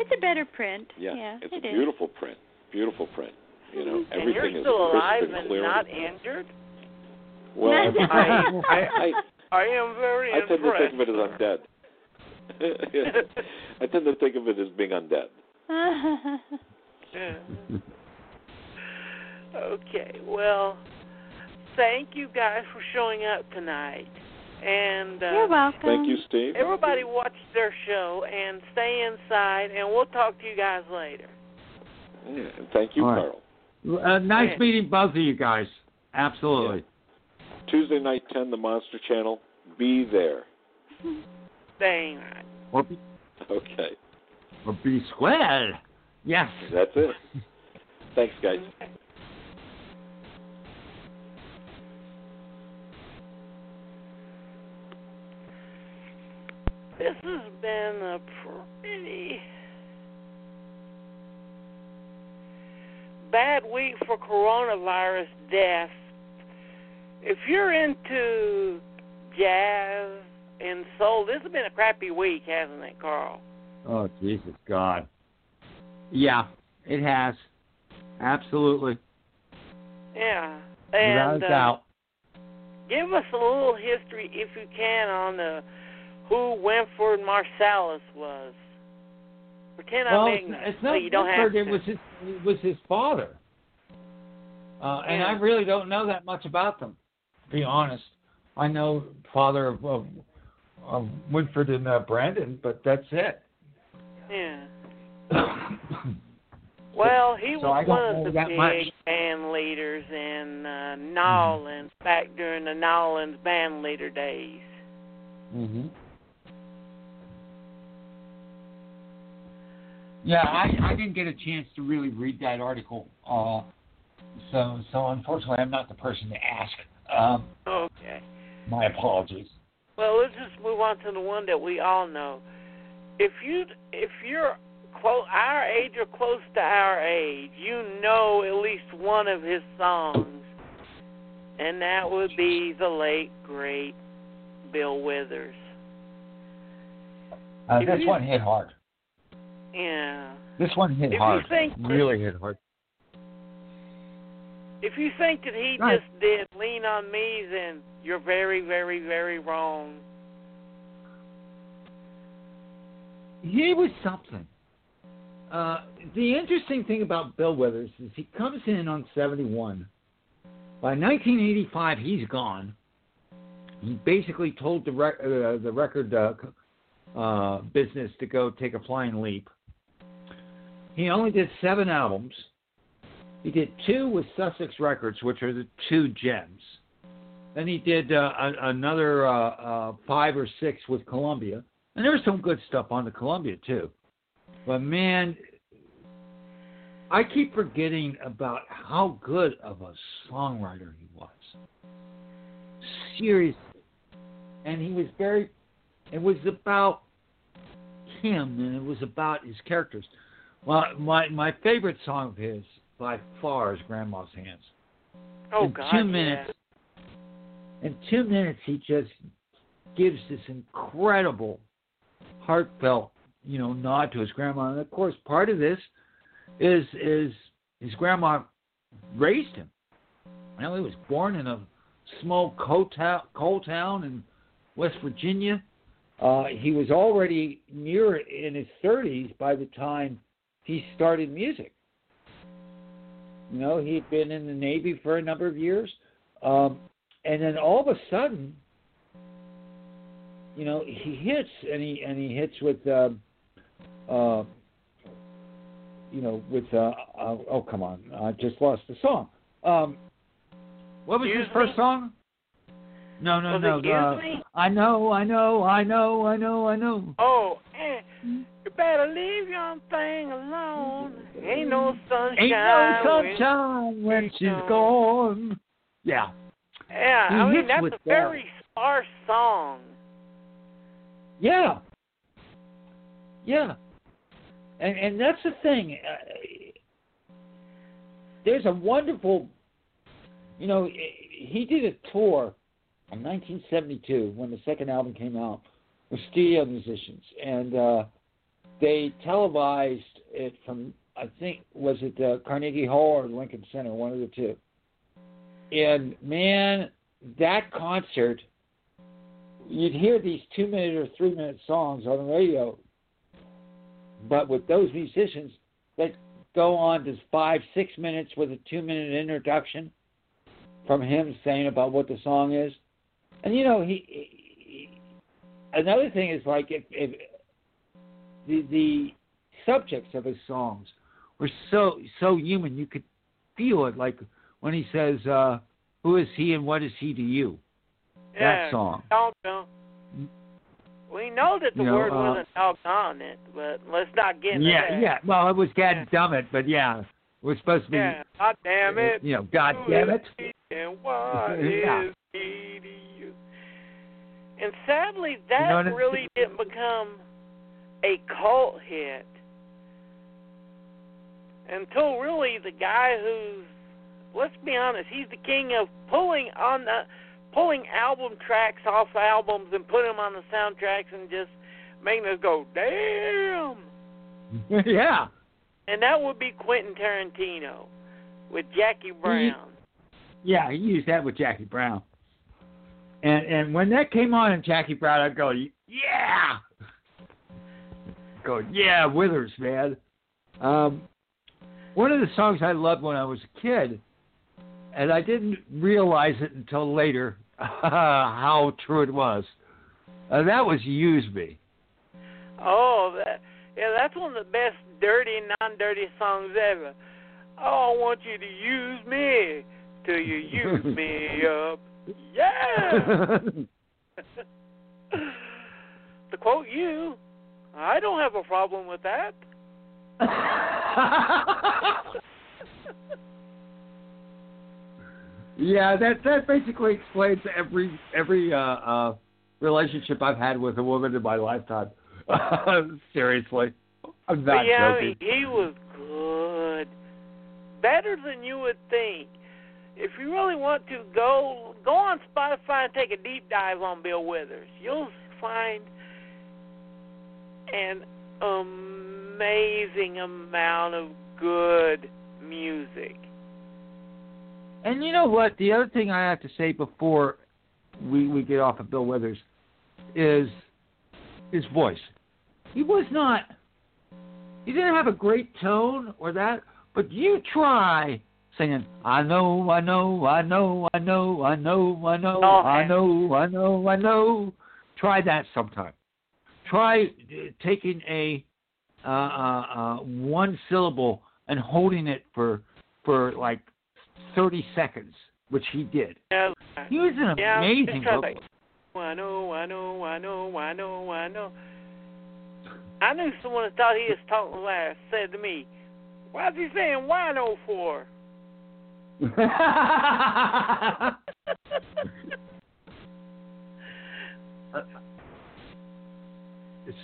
It's a better print. Yeah, yeah it's it a is. beautiful print. Beautiful print. You know, and everything you're is still crisp alive and and clear. not injured. well, I, I, I, I am very I tend to think of it as undead. I tend to think of it as being undead. Yeah. Okay. Well, thank you guys for showing up tonight. And uh, You're welcome. Thank you, Steve. everybody watch their show and stay inside and we'll talk to you guys later. Yeah, thank you, All right. Carl. Uh, nice Yeah. meeting both of you guys. Absolutely. Tuesday night, 10, the Monster Channel. Be there. Dang right. Or be, Okay. or be square. Yes. That's it. Thanks, guys. This has been a pretty bad week for coronavirus deaths. If you're into jazz and soul, this has been a crappy week, hasn't it, Carl? Oh, Jesus God. Yeah, it has. Absolutely. Yeah. Without And a uh, give us a little history, if you can, on the who Winford Marsalis was. Pretend well, I'm ignorant. it's so not you don't Winford, have to. it was his it was his father. Uh, and I really don't know that much about them, to be honest. I know father of, of, of Winford and uh, Brandon, but that's it. Yeah. Well, he So was one of the big much. band leaders in uh, Nolans back during the Nolans band leader days. hmm Yeah, I, I didn't get a chance to really read that article, uh, so so unfortunately I'm not the person to ask. Um, Okay. my apologies. Well, let's just move on to the one that we all know. If you if you're close our age or close to our age, you know at least one of his songs, and that would be the late great Bill Withers. Uh, this you- one hit hard. Yeah. This one hit If you hard. think that- really hit hard. If you think that he Right. just did lean on me, then you're very, very, very wrong. He was something. Uh, the interesting thing about Bill Withers is he comes in on 71. By 1985, he's gone. He basically told the, rec- uh, the record uh, uh, business to go take a flying leap. He only did seven albums. He did two with Sussex Records, which are the two gems. Then he did uh, a, another uh, uh, five or six with Columbia. And there was some good stuff on the Columbia too. But man, I keep forgetting about how good of a songwriter he was. Seriously. And he was very it was about him and it was about his characters. Well my my favorite song of his by far is Grandma's Hands. Oh in God, two yeah. minutes in two minutes he just gives this incredible heartfelt you know nod to his grandma and of course part of this is is his grandma raised him. You know, he was born in a small coal, ta- coal town in West Virginia. Uh, he was already near in his 30s by the time he started music. You know, he'd been in the Navy for a number of years. Um, and then all of a sudden, you know, he hits and he and he hits with, uh, uh, you know, with uh, uh, oh come on, I just lost the song. Um, what was Excuse his first me? song? No, no, Was no. uh? I know, I know, I know, I know, I know. Oh, eh, better leave your thing alone. Ain't no sunshine. Ain't no when- sunshine when she's gone. gone. Yeah. Yeah, He I mean that's a very sparse song. Yeah. Yeah. And and that's the thing. Uh, there's a wonderful, you know, he did a tour in 1972 when the second album came out with studio musicians, and uh, they televised it from I think was it the Carnegie Hall or Lincoln Center, one of the two. And man, that concert you'd hear these two minute or three minute songs on the radio, but with those musicians that go on to five, six minutes with a two minute introduction from him saying about what the song is. And you know, he, he another thing is like if, if the the subjects of his songs were so so human, you could feel it like when he says, uh, "Who is he and what is he to you?" Yeah, That song. Doggone. We know that the You know, word uh, wasn't doggone it, but let's not get into Yeah, that. yeah. Well, it was God damn it, but yeah, it was supposed to be. Yeah, God damn it. You know, God Who damn it. And what Yeah. is he to you? And sadly, that know really didn't become a cult hit until really the guy who's, let's be honest, he's the king of pulling on the pulling album tracks off albums and putting them on the soundtracks and just making us go, damn. yeah. And that would be Quentin Tarantino with Jackie Brown. Yeah, he used that with Jackie Brown. And and when that came on in Jackie Brown, I'd go, yeah. Go, yeah, Withers, man. Um, one of the songs I loved when I was a kid, and I didn't realize it until later how true it was. Uh, that was "Use Me." Oh, that, yeah, that's one of the best dirty, non-dirty songs ever. Oh, I want you to use me till you use me up. Yeah. to quote you, I don't have a problem with that. yeah, that that basically explains every every uh, uh, relationship I've had with a woman in my lifetime. Seriously, I'm But not yeah, joking. he, he was good, better than you would think. If you really want to go go on Spotify and take a deep dive on Bill Withers, you'll find an amazing amount of good music. And you know what? The other thing I have to say before we we get off of Bill Withers is his voice. He was not. He didn't have a great tone or that, but you try singing. I know, I know, I know, I know, I know, I know, Oh, I know, I know, I know. Try that sometime. Try uh, taking a uh, uh, uh, one syllable and holding it for for like thirty seconds, which he did. Yeah, He was an Yeah, amazing just try to- vocalist. I know, I know, I know, I know, I know. I knew someone that thought he was talking last said to me, "Why's he saying wino for?"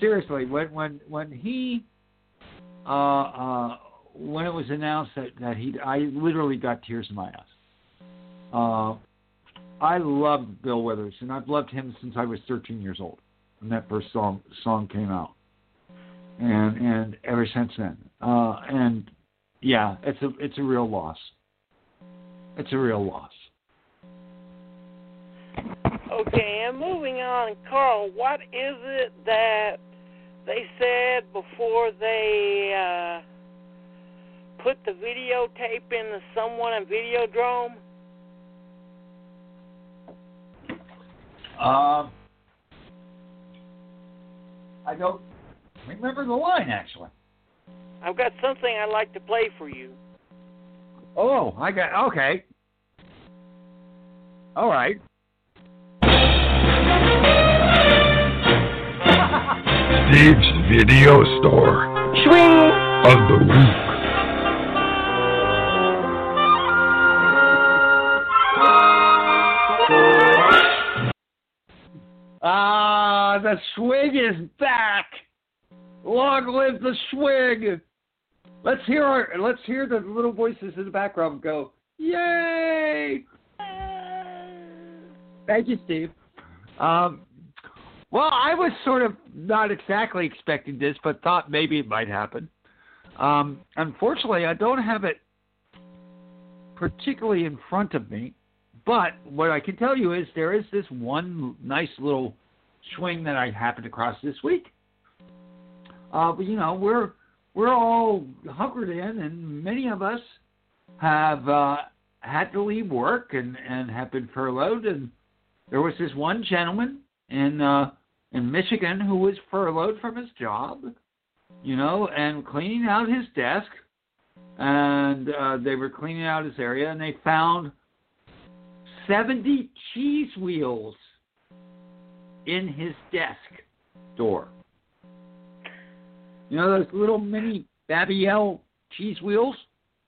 Seriously, when when when he uh uh when it was announced that that he I literally got tears in my eyes. Uh I loved Bill Withers and I've loved him since I was 13 years old when that first song song came out. And and ever since then. Uh and yeah, it's a it's a real loss. it's a real loss. Okay, and moving on, Carl, what is it that they said before they uh, put the videotape into someone in Videodrome? Um, I don't remember the line actually. I've got something I'd like to play for you. Oh, I got okay. All right. Dave's Video Store Swing. of the Week. Ah, the swing is back. Long live the swing. Let's hear our, let's hear the little voices in the background go, "Yay!" Thank you, Steve. Um, well, I was sort of not exactly expecting this, but thought maybe it might happen. Um, unfortunately, I don't have it particularly in front of me, but what I can tell you is there is this one nice little swing that I happened across this week. Uh, but you know, we're we're all hunkered in, and many of us have uh, had to leave work and and have been furloughed. And there was this one gentleman in uh, in Michigan who was furloughed from his job, you know, and cleaning out his desk. And uh, they were cleaning out his area, and they found 70 cheese wheels in his desk door. You know those little mini Babybel cheese wheels?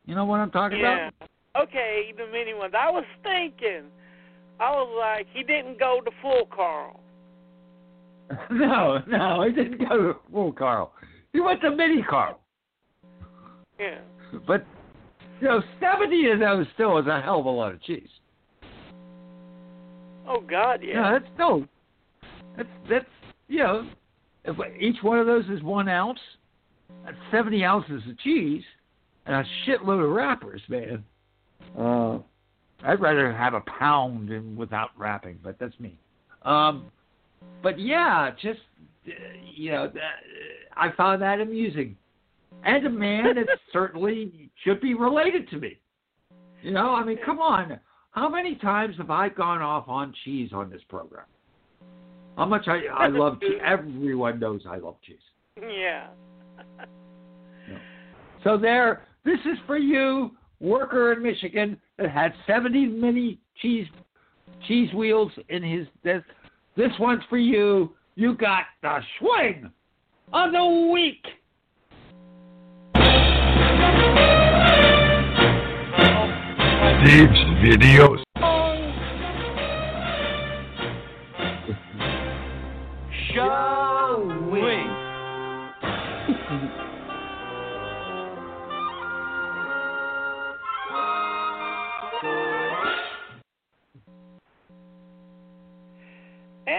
You know what I'm talking Yeah. about? Okay, the mini ones. I was thinking, I was like, he didn't go to full Carl. no, no, he didn't go to full Carl. He went to mini Carl. Yeah. But you know, seventy of those still is a hell of a lot of cheese. Oh God, yeah. Yeah, that's still that's that's you know, if each one of those is one ounce, that's seventy ounces of cheese and a shitload of wrappers, man. Uh, I'd rather have a pound and without wrapping, but that's me. Um, but yeah, just uh, you know, uh, I found that amusing, and a man that certainly should be related to me. You know, I mean, come on. How many times have I gone off on cheese on this program? How much I I love cheese. Everyone knows I love cheese. Yeah. So there, this is for you, worker in Michigan that had 70 mini cheese cheese wheels in his desk. This one's for you. You got the swing of the week. Dave's Video Showing.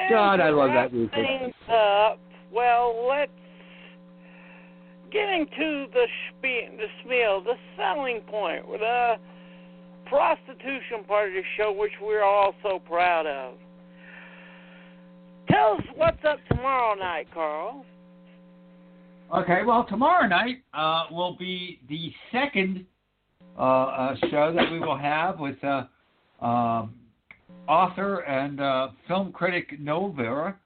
God, I love wrap that music. Things up. Well, let's get into the spie- the spiel, the selling point, the prostitution part of the show, which we're all so proud of. Tell us what's up tomorrow night, Carl. Okay, well, tomorrow night uh, will be the second uh, uh, show that we will have with uh, um, author and uh, film critic Noel Vera,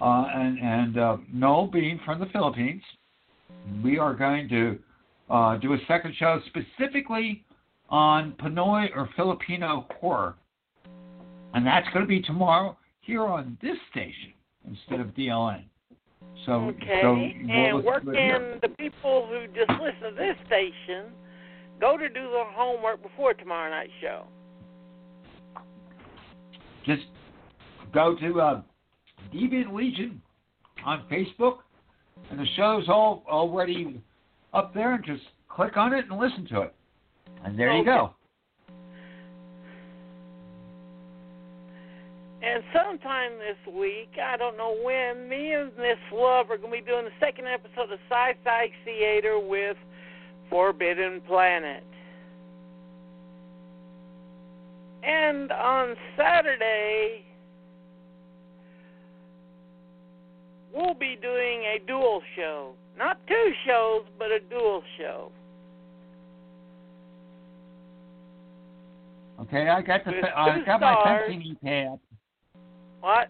uh, and, and uh, Noel being from the Philippines. We are going to uh, do a second show specifically on Pinoy or Filipino horror, and that's going to be tomorrow here on this station instead of DLN. So, Okay. so and we'll where listen to it here. can the people who just listen to this station go to do their homework before tomorrow night's show? Just go to uh, Deviant Legion on Facebook, and the show's all already up there, and just click on it and listen to it. And there you go. And sometime this week, I don't know when, me and Miss Love are going to be doing the second episode of Sci-Fi Theater with Forbidden Planet. And on Saturday, we'll be doing a dual show. Not two shows, but a dual show. Okay, I got the With I two got my stars. fencing épée up. What?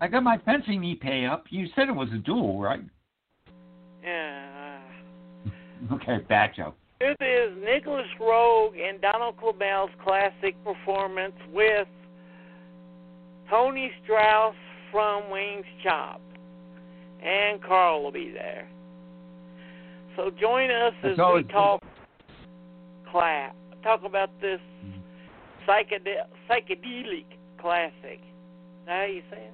I got my fencing épée up. You said it was a duel, right? Yeah. Uh. Okay, bad joke. It is Nicolas Roeg and Donald Cammell's classic performance with Tony Strauss from Weng's Chop. And Carl will be there. So join us as we talk class, talk about this psychedel- psychedelic classic. Is how you say it?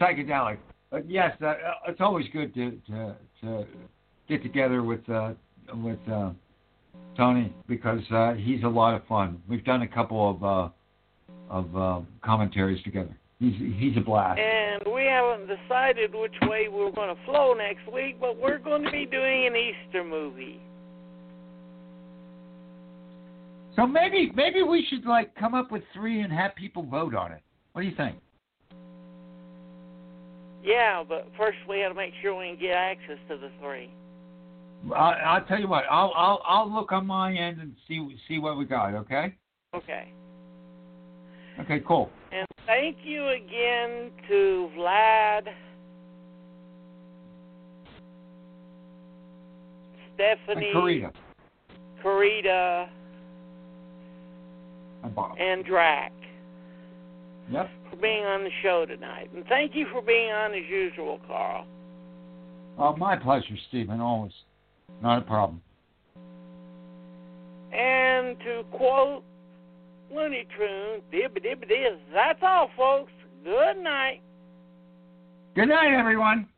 Psychedelic. But yes, uh, uh, it's always good to to, to get together with uh, with uh, Tony because uh, he's a lot of fun. We've done a couple of uh, of uh, commentaries together. He's he's a blast. And we haven't decided which way we're going to flow next week, but we're going to be doing an Easter movie. So maybe maybe we should like come up with three and have people vote on it. What do you think? Yeah, but first we got to make sure we can get access to the three. I, I'll tell you what. I'll I'll I'll look on my end and see see what we got. Okay. Okay. Okay. Cool. And thank you again to Vlad, Stefanie, And Carnita Carnita, and Bob. and Drac Yep. for being on the show tonight. And thank you for being on as usual, Carl. Oh, my pleasure, Stephen. Always. Not a problem. And to quote Looney Tune, dibba dibba diz, that's all, folks. Good night. Good night, everyone.